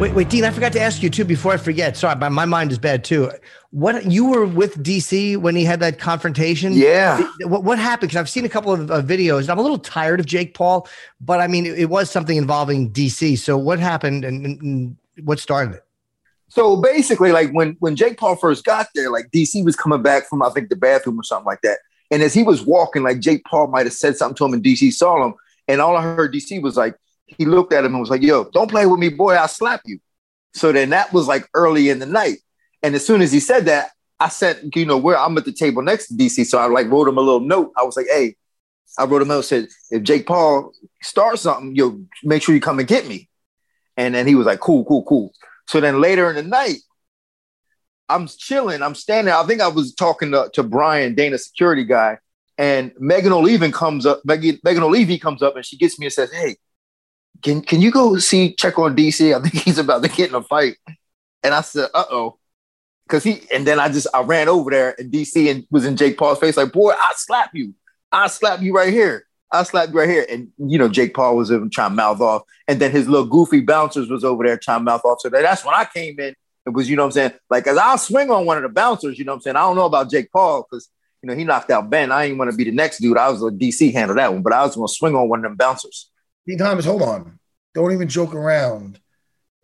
Wait, wait, Din, I forgot to ask you too before I forget. Sorry, my, my mind is bad too. What you were with DC when he had that confrontation? Yeah. What, what happened? Because I've seen a couple of uh, videos. I'm a little tired of Jake Paul, but I mean, it, it was something involving DC. So what happened and, and- and what started it? So basically, like when when Jake Paul first got there, like DC was coming back from I think the bathroom or something like that. And as he was walking, like Jake Paul might have said something to him, and DC saw him. And all I heard DC was like, he looked at him and was like, "Yo, don't play with me, boy. I'll slap you." So then that was like early in the night. And as soon as he said that, I said, you know, where I'm at the table next to DC. So I like wrote him a little note. I was like, hey, I wrote him a note said, if Jake Paul starts something, yo, make sure you come and get me. And then he was like, cool, cool, cool. So then later in the night, I'm chilling. I'm standing. I think I was talking to, to Brian, Dana security guy, and Megan Olivi comes up. Megan, Megan Olivi comes up and she gets me and says, "Hey, can can you go see check on DC? I think he's about to get in a fight." And I said, "Uh oh," because he. And then I just I ran over there and DC and was in Jake Paul's face like, "Boy, I slap you. I slap you right here. I slap you right here." And you know, Jake Paul was trying to mouth off, and then his little goofy bouncers was over there trying to mouth off. So that's when I came in. It was, you know what I'm saying? Like, as I'll swing on one of the bouncers, you know what I'm saying? I don't know about Jake Paul because, you know, he knocked out Ben. I didn't want to be the next dude. I was a DC handle that one, but I was to swing on one of them bouncers. Din Thomas, hold on. Don't even joke around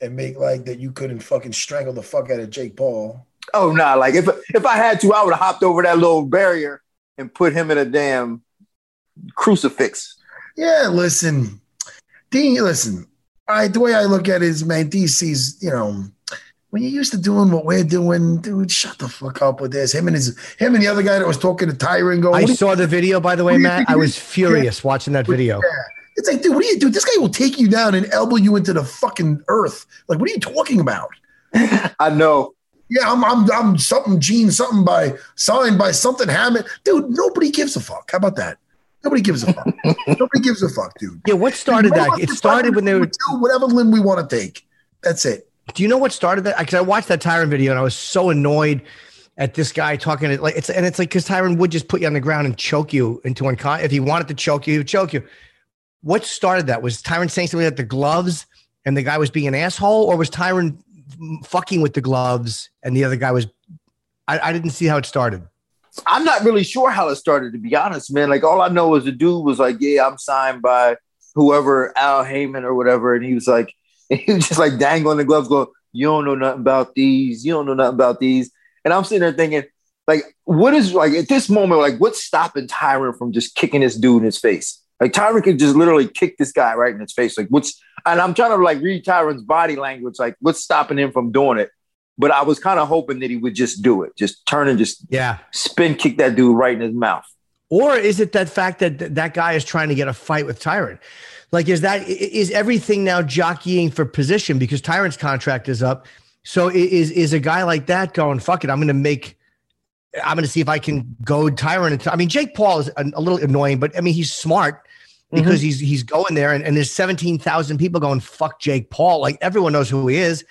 and make like that you couldn't fucking strangle the fuck out of Jake Paul. Oh no! Nah, like if if I had to, I would have hopped over that little barrier and put him in a damn crucifix. Yeah, listen, Din. Listen, I the way I look at it is, man, DC's you know when you're used to doing what we're doing, dude, shut the fuck up with this. Him and his him and the other guy that was talking to Tyron go. I saw the video, by the way, Matt. I was furious yeah. watching that video. Yeah. It's like, dude, what do you do? This guy will take you down and elbow you into the fucking earth. Like, what are you talking about? *laughs* I know. Yeah, I'm, I'm, I'm something Gene, something by signed by something Haymon. Dude, nobody gives a fuck. How about that? Nobody gives a fuck. *laughs* nobody gives a fuck, dude. Yeah, what started dude, that? It started when they were do whatever limb we want to take. That's it. Do you know what started that? Because I watched that Tyron video and I was so annoyed at this guy talking to, like it's and it's like because Tyron would just put you on the ground and choke you into unconscious. If he wanted to choke you, he would choke you. What started that? Was Tyron saying something about the gloves and the guy was being an asshole, or was Tyron fucking with the gloves and the other guy was? I, I didn't see how it started. I'm not really sure how it started, to be honest, man. Like all I know is the dude was like, "Yeah, I'm signed by whoever Al Haymon or whatever," and he was like, and *laughs* he was just like dangling the gloves, going, "You don't know nothing about these. You don't know nothing about these." And I'm sitting there thinking, like, what is like at this moment, like, what's stopping Tyron from just kicking this dude in his face? Like Tyron could just literally kick this guy right in his face. Like, what's and I'm trying to like read Tyron's body language, like, what's stopping him from doing it? But I was kind of hoping that he would just do it, just turn and just yeah, spin kick that dude right in his mouth. Or is it that fact that that guy is trying to get a fight with Tyron? Like, is that is everything now jockeying for position because Tyron's contract is up? So is is a guy like that going fuck it? I'm going to make. I'm going to see if I can goad Tyron. Into, I mean, Jake Paul is a, a, little annoying, but I mean, he's smart because mm-hmm. he's he's going there, and, and there's 17,000 people going fuck Jake Paul. Like everyone knows who he is.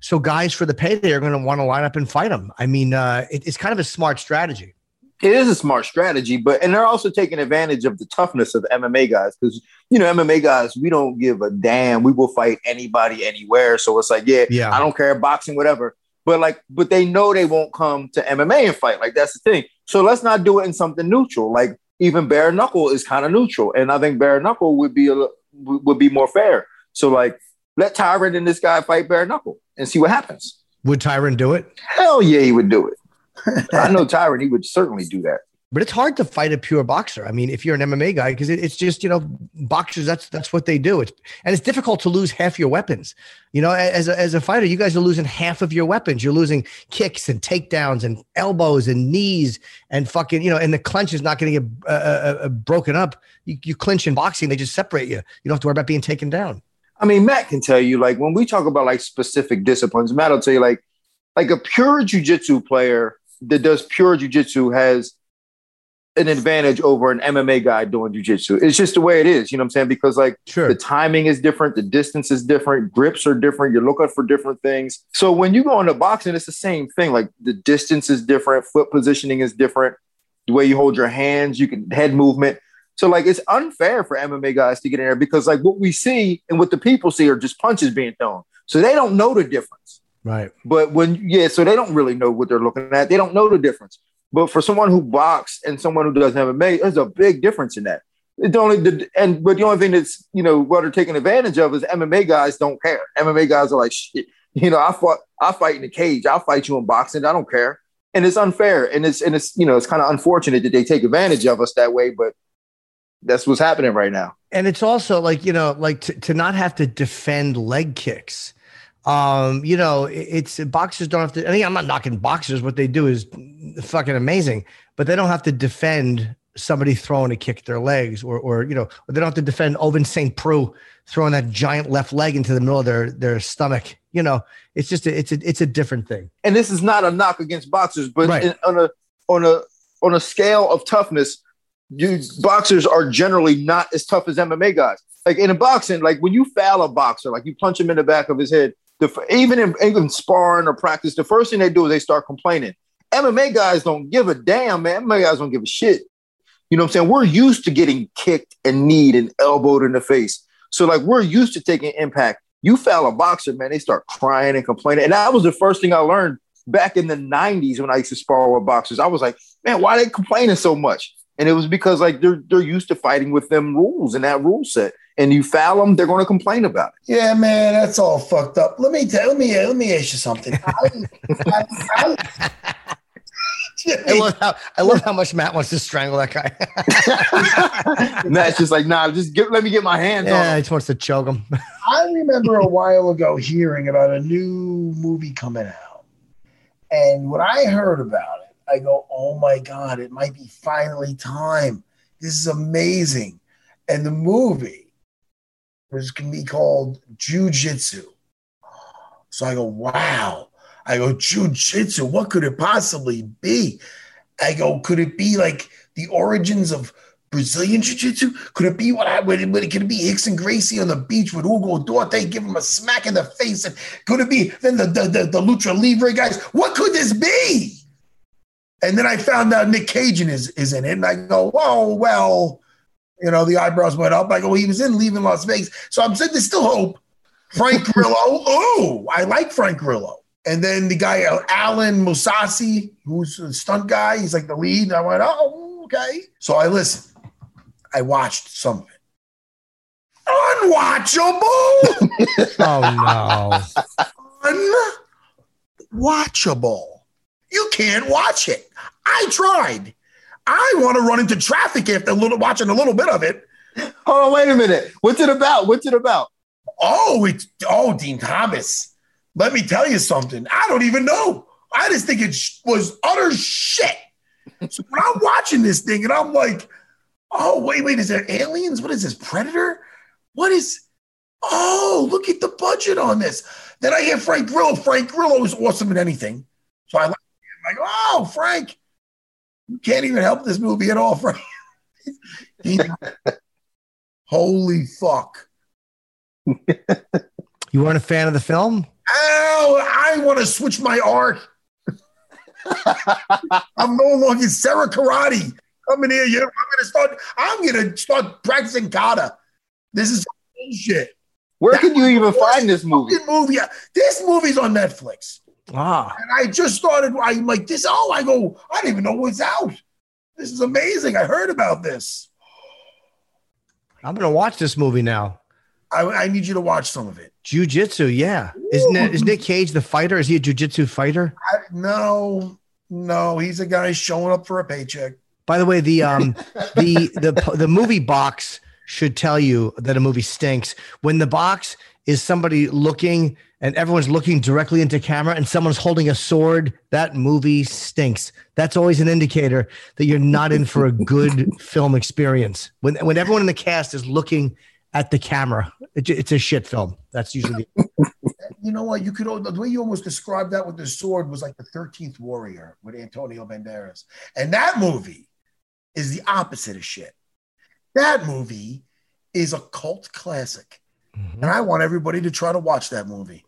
So guys for the payday are going to want to line up and fight him. I mean, uh, it, it's kind of a smart strategy it is a smart strategy, but and they're also taking advantage of the toughness of MMA guys because you know MMA guys we don't give a damn. We will fight anybody anywhere. So it's like, yeah, yeah, I don't care boxing, whatever. But like, but they know they won't come to MMA and fight. Like that's the thing. So let's not do it in something neutral. Like even bare knuckle is kind of neutral, and I think bare knuckle would be a would be more fair. So like, let Tyron and this guy fight bare knuckle and see what happens. Would Tyron do it? Hell yeah, he would do it. *laughs* I know Tyron, he would certainly do that. But it's hard to fight a pure boxer. I mean, if you're an MMA guy, because it, it's just you know boxers. That's that's what they do. It's and it's difficult to lose half your weapons. You know, as a, as a fighter, you guys are losing half of your weapons. You're losing kicks and takedowns and elbows and knees and fucking you know. And the clinch is not going to get uh, uh, uh, broken up. You, you clinch in boxing, they just separate you. You don't have to worry about being taken down. I mean, Matt can tell you like when we talk about like specific disciplines. Matt will tell you like like a pure jujitsu player that does pure jujitsu has an advantage over an MMA guy doing jujitsu. It's just the way it is, you know what I'm saying? Because like sure. the timing is different, the distance is different, grips are different, you're looking for different things. So when you go into boxing, it's the same thing. Like the distance is different, foot positioning is different, the way you hold your hands, you can head movement. So like it's unfair for MMA guys to get in there because like what we see and what the people see are just punches being thrown. So they don't know the difference. Right. But when yeah, so they don't really know what they're looking at. They don't know the difference. But for someone who boxed and someone who does MMA, there's a big difference in that. It's only and but the only thing that's you know what they're taking advantage of is MMA guys don't care. MMA guys are like shit. You know, I fought, I fight in the cage. I'll fight you in boxing. I don't care. And it's unfair. And it's and it's you know it's kind of unfortunate that they take advantage of us that way. But that's what's happening right now. And it's also like you know like to, to not have to defend leg kicks um, you know, it's boxers don't have to. I mean, I'm not knocking boxers. What they do is fucking amazing, but they don't have to defend somebody throwing a kick at their legs, or, or you know, they don't have to defend Ovince St. Preux throwing that giant left leg into the middle of their their stomach. you know, it's just a, it's a it's a different thing. and this is not a knock against boxers, but Right. in, on a on a on a scale of toughness, you boxers are generally not as tough as MMA guys. Like in a boxing, like when you foul a boxer, like you punch him in the back of his head, the, even in even sparring or practice, the first thing they do is they start complaining. MMA guys don't give a damn, man. MMA guys don't give a shit. You know what I'm saying? We're used to getting kicked and kneed and elbowed in the face. So like we're used to taking impact. You foul a boxer, man, they start crying and complaining. And that was the first thing I learned back in the 90s when I used to spar with boxers. I was like, man, why are they complaining so much? And it was because like they're they're used to fighting with them rules and that rule set. And you foul them, they're going to complain about it. Yeah, man, that's all fucked up. Let me tell. Let me let me ask you something. I, I, I, I love how I love how much Matt wants to strangle that guy. *laughs* and that's just like, nah, just get, let me get my hands yeah, on Yeah, he just wants to choke him. *laughs* I remember a while ago hearing about a new movie coming out. And when I heard about it, I go, oh my God, it might be finally time. This is amazing. And the movie was going to be called Jiu-Jitsu. So I go, wow. I go, Jiu-Jitsu, what could it possibly be? I go, could it be like the origins of Brazilian Jiu-Jitsu? Could it be what I would it, could it be Rickson Gracie on the beach with Hugo Duarte, give him a smack in the face? And could it be then the the, the, the Lucha Libre guys? What could this be? And then I found out Nick Cajun is, is in it. And I go, whoa, well, you know, the eyebrows went up. I go, he was in Leaving Las Vegas. So I'm saying there's still hope. Frank *laughs* Grillo. Oh, I like Frank Grillo. And then the guy, uh, Alain Moussi, who's a stunt guy, he's like the lead. I went, oh, okay. So I listened. I watched some of it. Unwatchable. *laughs* oh no. *laughs* Unwatchable. You can't watch it. I tried. I want to run into traffic after a little, watching a little bit of it. Hold on, wait a minute. What's it about? What's it about? Oh, it's oh, Din Thomas. Let me tell you something. I don't even know. I just think it sh- was utter shit. So when I'm watching this thing and I'm like, oh, wait, wait, is there aliens? What is this? Predator? What is oh, look at the budget on this. Then I hear Frank Grillo. Frank Grillo is awesome in anything. So I like. I go, oh, Frank, you can't even help this movie at all, Frank. *laughs* He- *laughs* Holy fuck. *laughs* You weren't a fan of the film? Oh, I want to switch my art. I'm no longer Serra Karate. Coming here, you. I'm gonna start. I'm gonna start practicing kata. This is bullshit. Where can you even find this movie? Movie. This movie's on Netflix, Ah, and I just started. I'm like this. Oh, I go. I don't even know what's out. This is amazing. I heard about this. I'm gonna watch this movie now. I, I need you to watch some of it. Jiu-jitsu, yeah. Is Nick, is Nick Cage the fighter? Is he a jiu-jitsu fighter? I, no, no, he's a guy showing up for a paycheck. By the way, the um the the the movie box should tell you that a movie stinks when the box is somebody looking and everyone's looking directly into camera and someone's holding a sword. That movie stinks. That's always an indicator that you're not in for a good *laughs* film experience. When when everyone in the cast is looking at the camera, it, it's a shit film. That's usually *laughs* you know what? You could the way you almost described that with the sword was like the Thirteenth Warrior with Antonio Banderas, and that movie is the opposite of shit. That movie is a cult classic, mm-hmm. and I want everybody to try to watch that movie.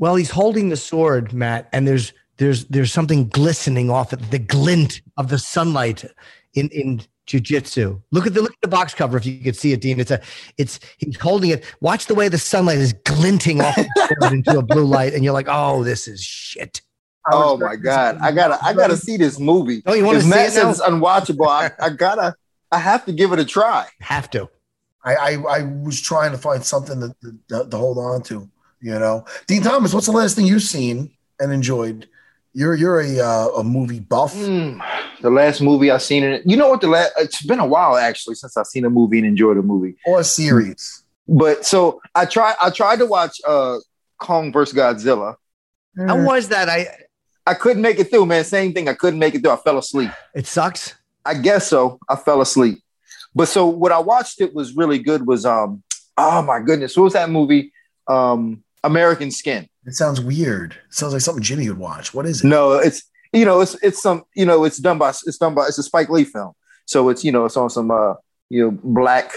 Well, he's holding the sword, Matt, and there's there's there's something glistening off it, the glint of the sunlight in in jujitsu. Look at the look at the box cover if you could see it, Din. It's a it's he's holding it. Watch the way the sunlight is glinting off the sword into a blue light, and you're like, oh, this is shit. Oh my god, I gotta, I gotta see this movie. Oh, you wanna If see Matt it now? it's unwatchable, I, I gotta, I have to give it a try. Have to. I, I, I was trying to find something to, to, to hold on to. You know, Din Thomas, what's the last thing you've seen and enjoyed? You're you're a uh, a movie buff. Mm, the last movie I've seen in it, you know what? The last, it's been a while actually since I've seen a movie and enjoyed a movie. or a series. But so I tried, I tried to watch uh Kong versus Godzilla. How was that? I I couldn't make it through, man. Same thing. I couldn't make it through. I fell asleep. it sucks. I guess so. I fell asleep. But so what I watched it was really good was um oh my goodness. What was that movie? Um American Skin. It sounds weird. It sounds like something Jimmy would watch. What is it? No, it's you know it's it's some you know it's done by it's done by it's a Spike Lee film. So it's you know it's on some uh you know black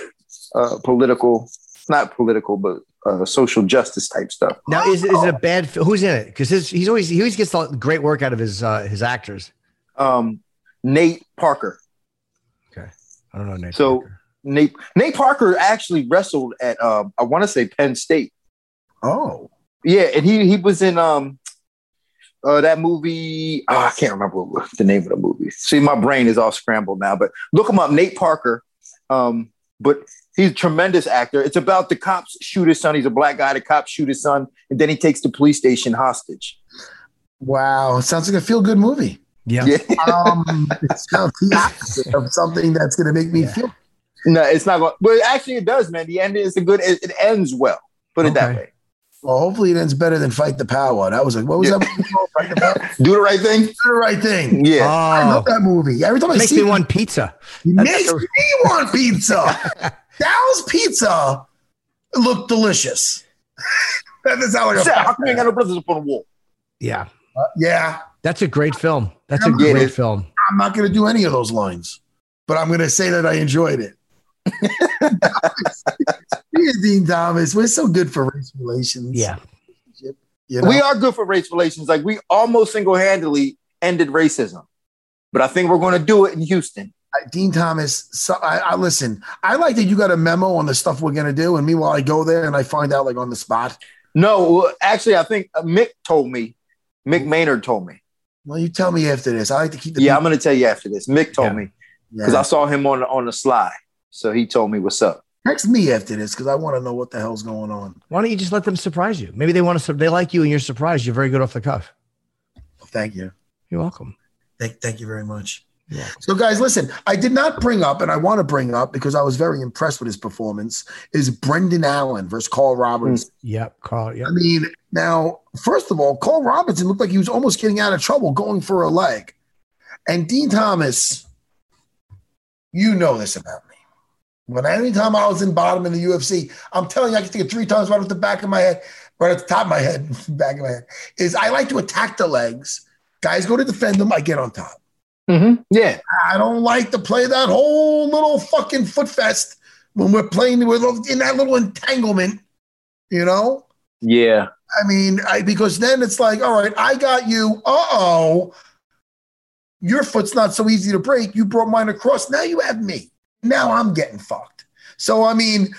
uh political not political but uh, social justice type stuff. Now, is, is it a bad? fi- Who's in it? Because he's always he always gets a lot- great work out of his uh, his actors. Um, Nate Parker. Okay, I don't know. Nate So- Parker. Nate Nate Parker actually wrestled at um I want to say Penn State. Oh, Yeah, and he he was in um uh that movie. Oh, I can't remember what the name of the movie. See, my brain is all scrambled now. But look him up, Nate Parker. Um, but he's a tremendous actor. It's about the cops shoot his son. He's a black guy. The cops shoot his son, and then he takes the police station hostage. wow. Sounds like a feel good movie. yeah. Yeah, *laughs* Um, it sounds the opposite of something that's going to make me Yeah. feel. no, it's not going. But actually, it does, man. The end is a good. It, it ends well. Put it that way. Well, hopefully it ends better than Fight the Power. That was like, what was Yeah. that movie? Fight the Power? *laughs* Do the right thing. Do the right thing. Yeah. Ah. I love Oh, that movie. Every time I makes see me it, want pizza. it That's makes a- me want pizza. *laughs* Dow's Pizza looked delicious. *laughs* that is how like a how come you got no brothers up on the wall? Yeah, uh, yeah. that's a great film. That's a Yeah, it great is. film. I'm not going to do any of those lines, but I'm going to say that I enjoyed it. Me and Din Thomas, we're so good for race relations. Yeah, You know? We are good for race relations. Like we almost single handedly ended racism, but I think we're going to do it in Houston. I- Din Thomas, so I, I listen. I like that you got a memo on the stuff we're gonna do, and meanwhile, I go there and I find out like on the spot. No, actually, I think uh, Mick told me. Mick Maynard told me. Well, you tell me after this. I like to keep the Yeah, I'm going to tell you after this. Mick told Yeah. me Yeah. because I saw him on the, on the slide, so he told me what's up. text me after this because I want to know what the hell's going on. why don't you just let them surprise you? Maybe they want to. They like you, and you're surprised. You're very good off the cuff. Thank you. You're welcome. Thank, thank you very much. You're. So, guys, listen, I did not bring up, and I want to bring up because I was very impressed with his performance, is Brendan Allen versus Karl Roberson. Mm. Yep, Karl. Yep. I mean, now, first of all, Karl Roberson looked like he was almost getting out of trouble going for a leg. And Din Thomas, you know this about me. When anytime I was in bottom in the UFC, I'm telling you, I can think of three times right off the back of my head, right at the top of my head, *laughs* back of my head, is I like to attack the legs. Guys go to defend them, I get on top. Mm-hmm. Yeah, I don't like to play that whole little fucking foot fest when we're playing with in that little entanglement, you know? yeah. I mean, I, because then it's like, all right, I got you. Uh oh. Your foot's not so easy to break. You brought mine across. Now you have me. Now I'm getting fucked. So, I mean,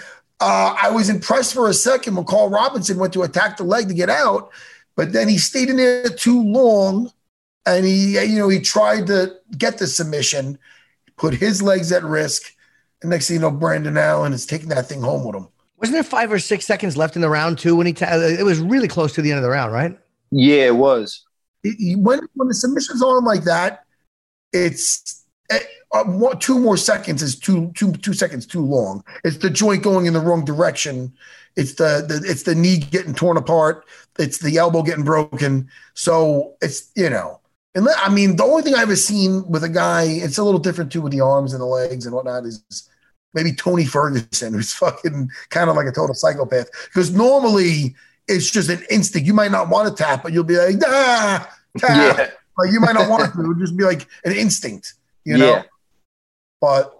uh, I was impressed for a second when Karl Roberson went to attack the leg to get out, but then he stayed in there too long and he, you know, he tried to get the submission, put his legs at risk. And next thing you know, Brendan Allen is taking that thing home with him. Wasn't there five or six seconds left in the round too when he? Ta- it was really close to the end of the round, right? Yeah, it was. He- he- when when the submission's on like that, it's uh, one, two more seconds is too two two seconds too long. It's the joint going in the wrong direction. It's the, the it's the knee getting torn apart. It's the elbow getting broken. So it's you know. And I mean, the only thing I've ever seen with a guy, it's a little different too with the arms and the legs and whatnot, is maybe Tony Ferguson, who's *laughs* fucking kind of like a total psychopath. Because normally it's just an instinct. You might not want to tap, but you'll be like, ah, tap. *laughs* Yeah, Like you might not want to. It would just be like an instinct, you know. Yeah. But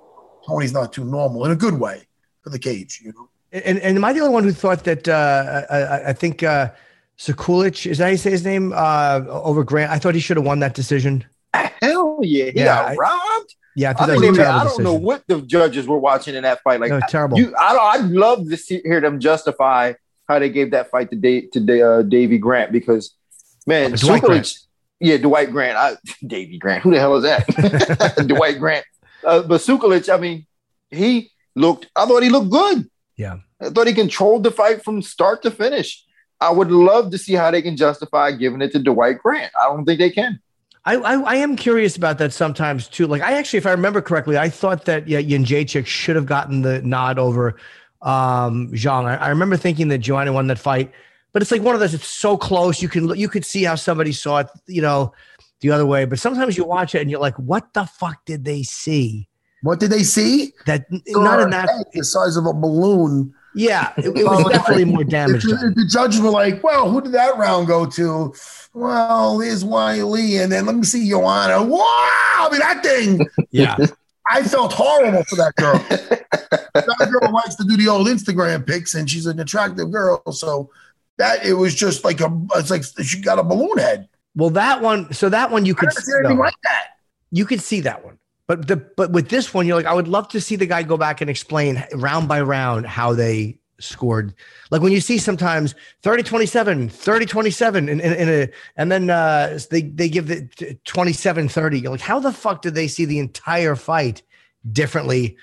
Tony's not too normal in a good way for the cage, you know. And, and am I the only one who thought that? Uh, I, I- I think uh, Sekulic is that how you say his name? Uh, over Grant. I thought he should have won that decision. hell yeah. He Yeah, got I- robbed. Yeah, I I, that don't a even- terrible I don't know what the judges were watching in that fight. Like No, terrible. You, I don't, I'd love to see, hear them justify how they gave that fight to Dave, to uh, Davy Grant because, man, Dwight Grant. Yeah, Dwight Grant, I, *laughs* Davy Grant, who the hell is that? *laughs* Dwight Grant, uh, but Sekulic, I mean, he looked. I thought he looked good. Yeah. I thought he controlled the fight from start to finish. I would love to see how they can justify giving it to Dwight Grant. I don't think they can. I, I I am curious about that sometimes too. Like I actually, if I remember correctly, I thought that yeah, Jędrzejczyk should have gotten the nod over um Zhang. I, I remember thinking that Joanna won that fight, but it's like one of those. It's so close. You can you could see how somebody saw it, you know, the other way. But sometimes you watch it and you're like, what the fuck did they see? What did they see? That not in that. The size of a balloon Yeah, it, it was definitely more damage. The, the judges were like, "Well, who did that round go to?" Well, there's Weili, and then let me see Joanna. Wow, I mean that thing. Yeah, I felt horrible for that girl. that girl likes to do the old Instagram pics, and she's an attractive girl. So that it was just like a, it's like she got a balloon head. well, that one. So that one you I could never see, anything like that. you could see that one. But the but with this one, you're like, I would love to see the guy go back and explain round by round how they scored. Like when you see sometimes 30 27, 30 27, and, and, and, a, and then uh, they, they give the 27 30. You're like, how the fuck did they see the entire fight differently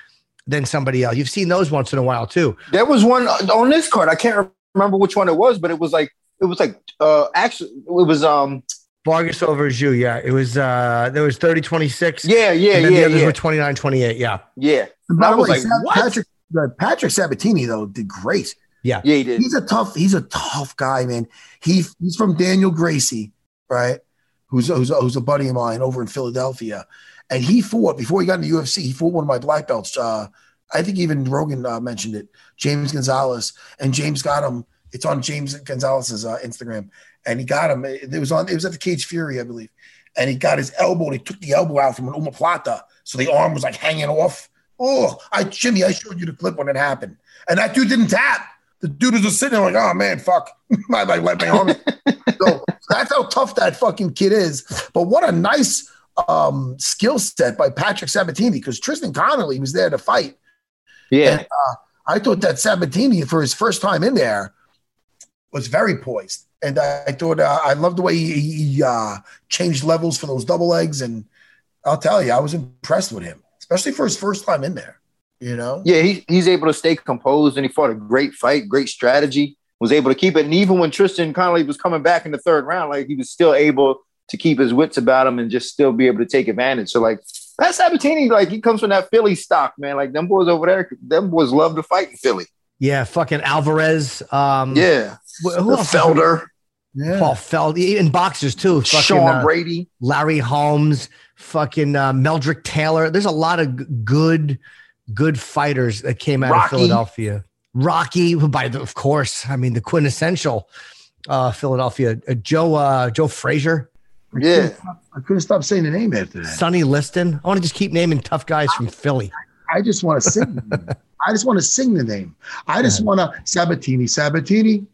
than somebody else? You've seen those once in a while too. There was one on this card. I can't remember which one it was, but it was like it was like uh actually it was um Vargas over Zhu. Yeah. It was, uh, there was 30 26. yeah yeah and then yeah the others yeah were 29 28. Yeah. yeah. And by the way, like, Sa- what? Patrick uh, Patrick Sabatini though did great. Yeah, Yeah, he did. He's a tough. He's a tough guy, man. He he's from Daniel Gracie, right? Who's who's, who's a buddy of mine over in Philadelphia, and he fought before he got in the UFC. He fought one of my black belts. Uh, I think even Rogan uh, mentioned it. James Gonzalez, and James got him. It's on James Gonzalez's uh, Instagram, and he got him. It was on. It was at the Cage Fury, I believe, and he got his elbow. and He took the elbow out from an omoplata, so the arm was like hanging off. Oh, I Jimmy, I showed you the clip when it happened, and that dude didn't tap. The dude was just sitting there like, oh man, fuck. I like let my arm. *laughs* so that's how tough that fucking kid is. But what a nice um, skill set by Patrick Sabatini because Tristan Connelly was there to fight. Yeah, And, uh, I thought that Sabatini, for his first time in there, was very poised. And I, I thought uh, I loved the way he, he uh, changed levels for those double legs. And I'll tell you, I was impressed with him, especially for his first time in there. You know, yeah. He, he's able to stay composed, and he fought a great fight, great strategy. Was able to keep it, and even when Tristan Connelly was coming back in the third round, like he was still able to keep his wits about him and just still be able to take advantage. So like Pat Sabatini, like he comes from that Philly stock, man. Like them boys over there, them boys love to fight in Philly. Yeah. Fucking Alvarez. Um, Yeah, wh- Who else? Felder, yeah. Paul Feld, in boxers too. Fucking, Sean uh, Brady. Larry Holmes, fucking uh, Meldrick Taylor. There's a lot of g- good, good fighters that came out Rocky. of Philadelphia. Rocky, by the, of course, I mean the quintessential uh, Philadelphia. Uh, Joe uh, Joe Frazier, Yeah, I couldn't stop saying the name after that. Sonny Liston. I want to just keep naming tough guys from Philly. I just want *laughs* to sing. the name. I just want to sing the name. I just want to Sabatini, Sabatini,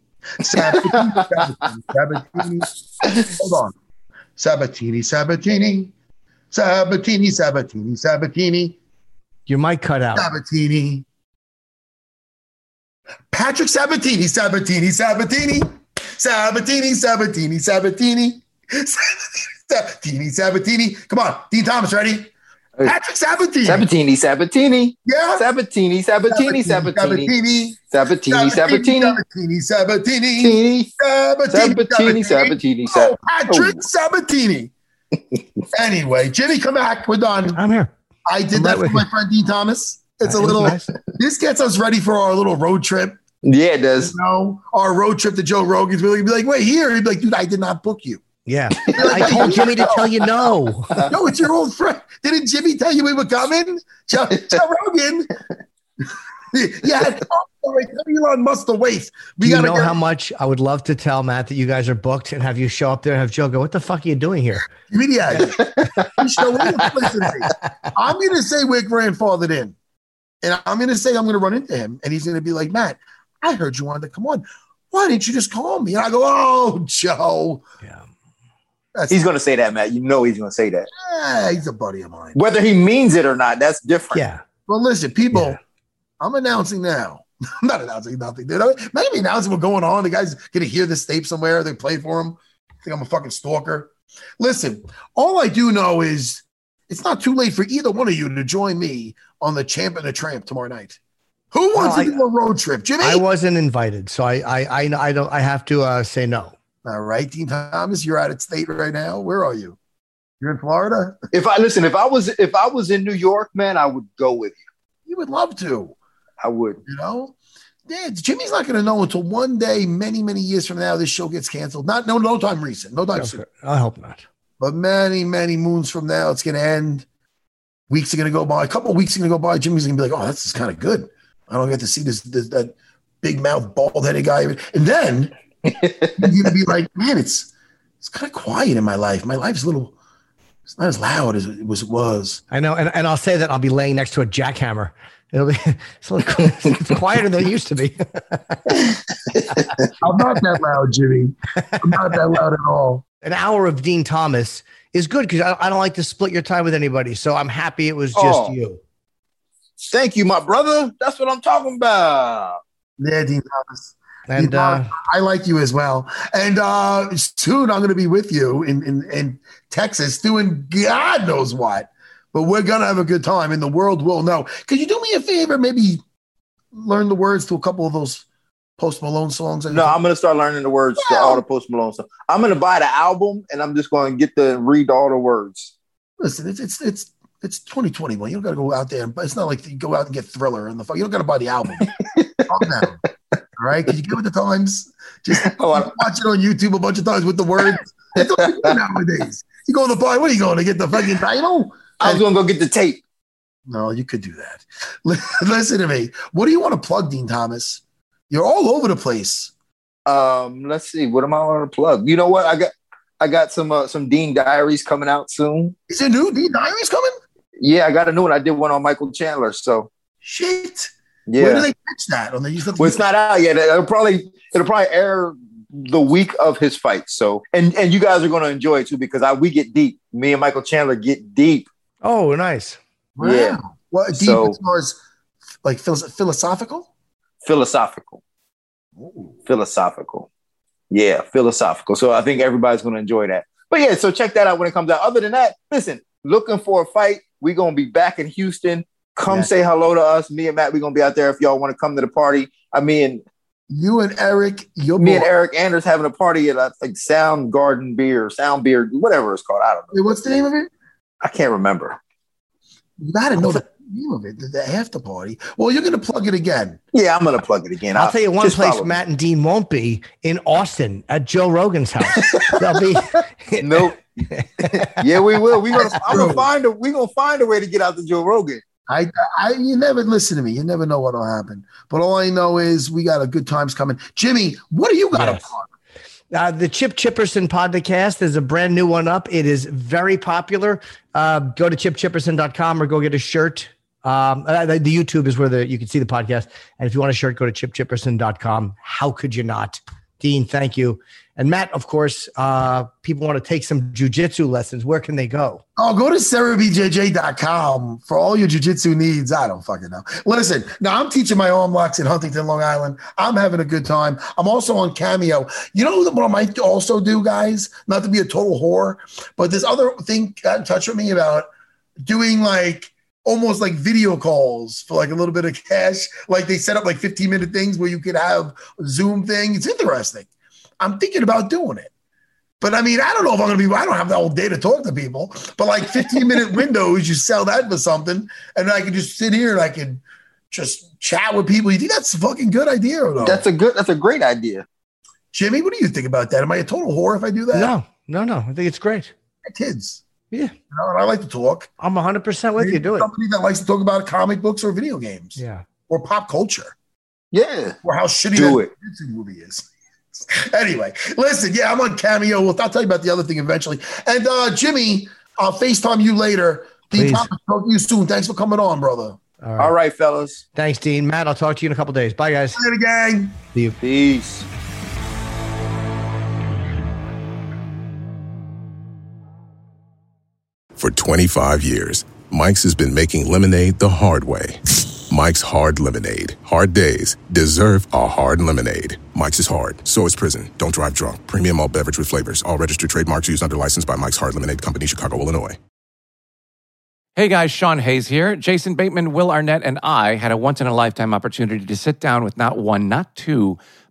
Sabatini, *laughs* Sabatini, Sabatini. Hold on, Sabatini, Sabatini, Sabatini, Sabatini, Sabatini, Your mic cut out. Sabatini. Patrick Sabatini, Sabatini, Sabatini, Sabatini, Sabatini, Sabatini, *laughs* Sabatini, Sabatini. Come on, Din Thomas, ready? Patrick Sabatini. Sabatini, Sabatini, Yeah. Sabatini, Sabatini, Sabatini, Sabatini. Sabatini, Sabatini, Sabatini. Sabatini. Sabatini, Sabatini. Sabatini, Sabatini, Oh, Patrick oh. Sabatini. *laughs* Anyway, Jimmy, come back. We're done. I'm here. I did that with my friend Din Thomas. It's a little. This gets us ready for our little road trip. Yeah, it You does. know, our road trip to Joe Rogan's. We're be like, wait here. He'd be like, dude, I did not book you. Yeah. *laughs* I told Jimmy to tell you no. *laughs* No, it's your old friend. Didn't Jimmy tell you we were coming? Joe, Joe Rogan. *laughs* yeah, wait, Elon Musk the waste. We you know how much I would love to tell Matt that you guys are booked and have you show up there and have Joe go, What the fuck are you doing here? media. You show me. Listen. I'm going to say we're grandfathered in, and I'm going to say I'm going to run into him, and he's going to be like, Matt, I heard you wanted to come on. Why didn't you just call me? And I go, Oh, Joe. Yeah. That's, He's going to say that, Matt. You know he's going to say that. yeah, he's a buddy of mine. Whether he means it or not, that's different. Yeah. Well, listen, people, Yeah. I'm announcing now. I'm *laughs* not announcing nothing, dude. I'm maybe announcing what's going on. The guy's gonna hear this tape somewhere. They play for him. think I'm a fucking stalker. Listen, all I do know is it's not too late for either one of you to join me on the Champ and the Tramp tomorrow night. Who wants Well, to I- do a road trip, Jimmy? I wasn't invited, so I I I, I don't I have to uh, say no. All right, Din Thomas, you're out of state right now. Where are you? You're in Florida. If I listen, if I was if I was in New York, man, I would go with you. You would love to. I would. You know, yeah, Jimmy's not going to know until one day, many, many years from now, this show gets canceled. Not no, no time recent, no time soon, I hope not. but many, many moons from now, it's going to end. Weeks are going to go by. A couple of weeks are going to go by. Jimmy's going to be like, "Oh, this is kind of good. I don't get to see this, this that big mouth, bald headed guy. And then *laughs* you're gonna be like, man, it's it's kind of quiet in my life. My life's a little it's not as loud as it was was. I know, and, and I'll say that I'll be laying next to a jackhammer. It'll be *laughs* it's, a little, it's quieter than it used to be. *laughs* I'm not that loud, Jimmy. I'm not that loud at all. An hour of Din Thomas is good because I, I don't like to split your time with anybody. So I'm happy it was just Oh. you. Thank you, my brother. That's what I'm talking about. Yeah, Din Thomas. And Din uh, I like you as well. And uh, soon I'm going to be with you in, in, in Texas doing God knows what. But we're going to have a good time and the world will know. Could you do me a favor? Maybe learn the words to a couple of those Post Malone songs. No, I'm gonna start learning the words to all the Post Malone stuff. I'm gonna buy the album and I'm just gonna get the read all the words. Listen, it's it's it's it's 2021. You don't got to go out there, but it's not like you go out and get Thriller and the fuck. You don't got to buy the album. *laughs* Calm down. All right, because you get with the times. Just *laughs* Oh, watch it on YouTube a bunch of times with the words. That's what you do nowadays. You go to the bar. What are you going to get the fucking title? I was gonna go get the tape. No, you could do that. *laughs* Listen to me. What do you want to plug, Din Thomas? You're all over the place. Um, let's see, what am I gonna plug? You know what? I got I got some uh, some Din Diaries coming out soon. Is there new Din Diaries coming? Yeah, I got a new one. I did one on Michael Chandler. So Shit. Where do they pitch that? On the you well, it's not out yet. It'll probably it'll probably air the week of his fight. So and and you guys are gonna enjoy it too because I we get deep. Me and Michael Chandler get deep. oh, nice. Wow. Yeah. What deep So- as far as like philo- philosophical? philosophical. Philosophical. Yeah, philosophical. So I think everybody's going to enjoy that. But yeah, so check that out when it comes out. Other than that, listen, looking for a fight. We're going to be back in Houston. Come Yeah. say hello to us. Me and Matt, we're going to be out there if y'all want to come to the party. I mean, You and Eryk, your me boy. and Eryk Anders having a party at like Sound Garden Beer, Sound Beer, whatever it's called. I don't know. What's the name of it? I can't remember. You got to know the name of it, the, the after party. Well, you're going to plug it again. Yeah, I'm going to plug it again. I'll tell you one place. Matt and Din won't be in Austin at Joe Rogan's house. They'll be *laughs* Nope. *laughs* yeah, we will. We gonna. I'm gonna find a. We gonna find a way to get out to Joe Rogan. I, I, you never listen to me. You never know what'll happen. But all I know is we got a good times coming. Jimmy, what do you got Yes. Uh, the Chip Chipperson podcast. is a brand new one up. It is very popular. Uh, go to chipchipperson.com or go get a shirt. Um, uh, the, the YouTube is where the you can see the podcast. And if you want a shirt, go to chipchipperson.com. How could you not? Din, thank you. And Matt, of course, uh, people want to take some jujitsu lessons. Where can they go? Oh, go to serrabjj.com for all your jujitsu needs. I don't fucking know. Listen, now I'm teaching my arm locks in Huntington, Long Island. I'm having a good time. I'm also on Cameo. You know what I might also do, guys? Not to be a total whore, but this other thing got in touch with me about doing like almost like video calls for like a little bit of cash. Like they set up like 15 minute things where you could have Zoom thing. It's interesting. I'm thinking about doing it. But I mean, I don't know if I'm gonna be. I don't have the whole day to talk to people. But like 15 *laughs* minute windows, you sell that for something, and I can just sit here and I can just chat with people. You think that's a fucking good idea or no? That's a good. That's a great idea. Jimmy, what do you think about that? Am I a total whore if I do that? No, no, no. I think it's great. My kids. Yeah. You know, and I like to talk. I'm 100% with you. Do it. Somebody that likes to talk about comic books or video games Yeah. or pop culture Yeah, or how shitty do that it. Movie is. *laughs* anyway, listen, yeah, I'm on Cameo. Well, I'll tell you about the other thing eventually. And uh, Jimmy, I'll FaceTime you later. Din Please. Thomas, talk to you soon. Thanks for coming on, brother. All right. All right, fellas. Thanks, Din. Matt, I'll talk to you in a couple days. Bye, guys. Later, gang. See you. Peace. For 25 years, Mike's has been making lemonade the hard way. Mike's Hard Lemonade. Hard days deserve a hard lemonade. Mike's is hard, so is prison. Don't drive drunk. Premium all beverage with flavors. All registered trademarks used under license by Mike's Hard Lemonade Company, Chicago, Illinois. Hey guys, Sean Hayes here. Jason Bateman, Will Arnett, and I had a once in a lifetime opportunity to sit down with not one, not two,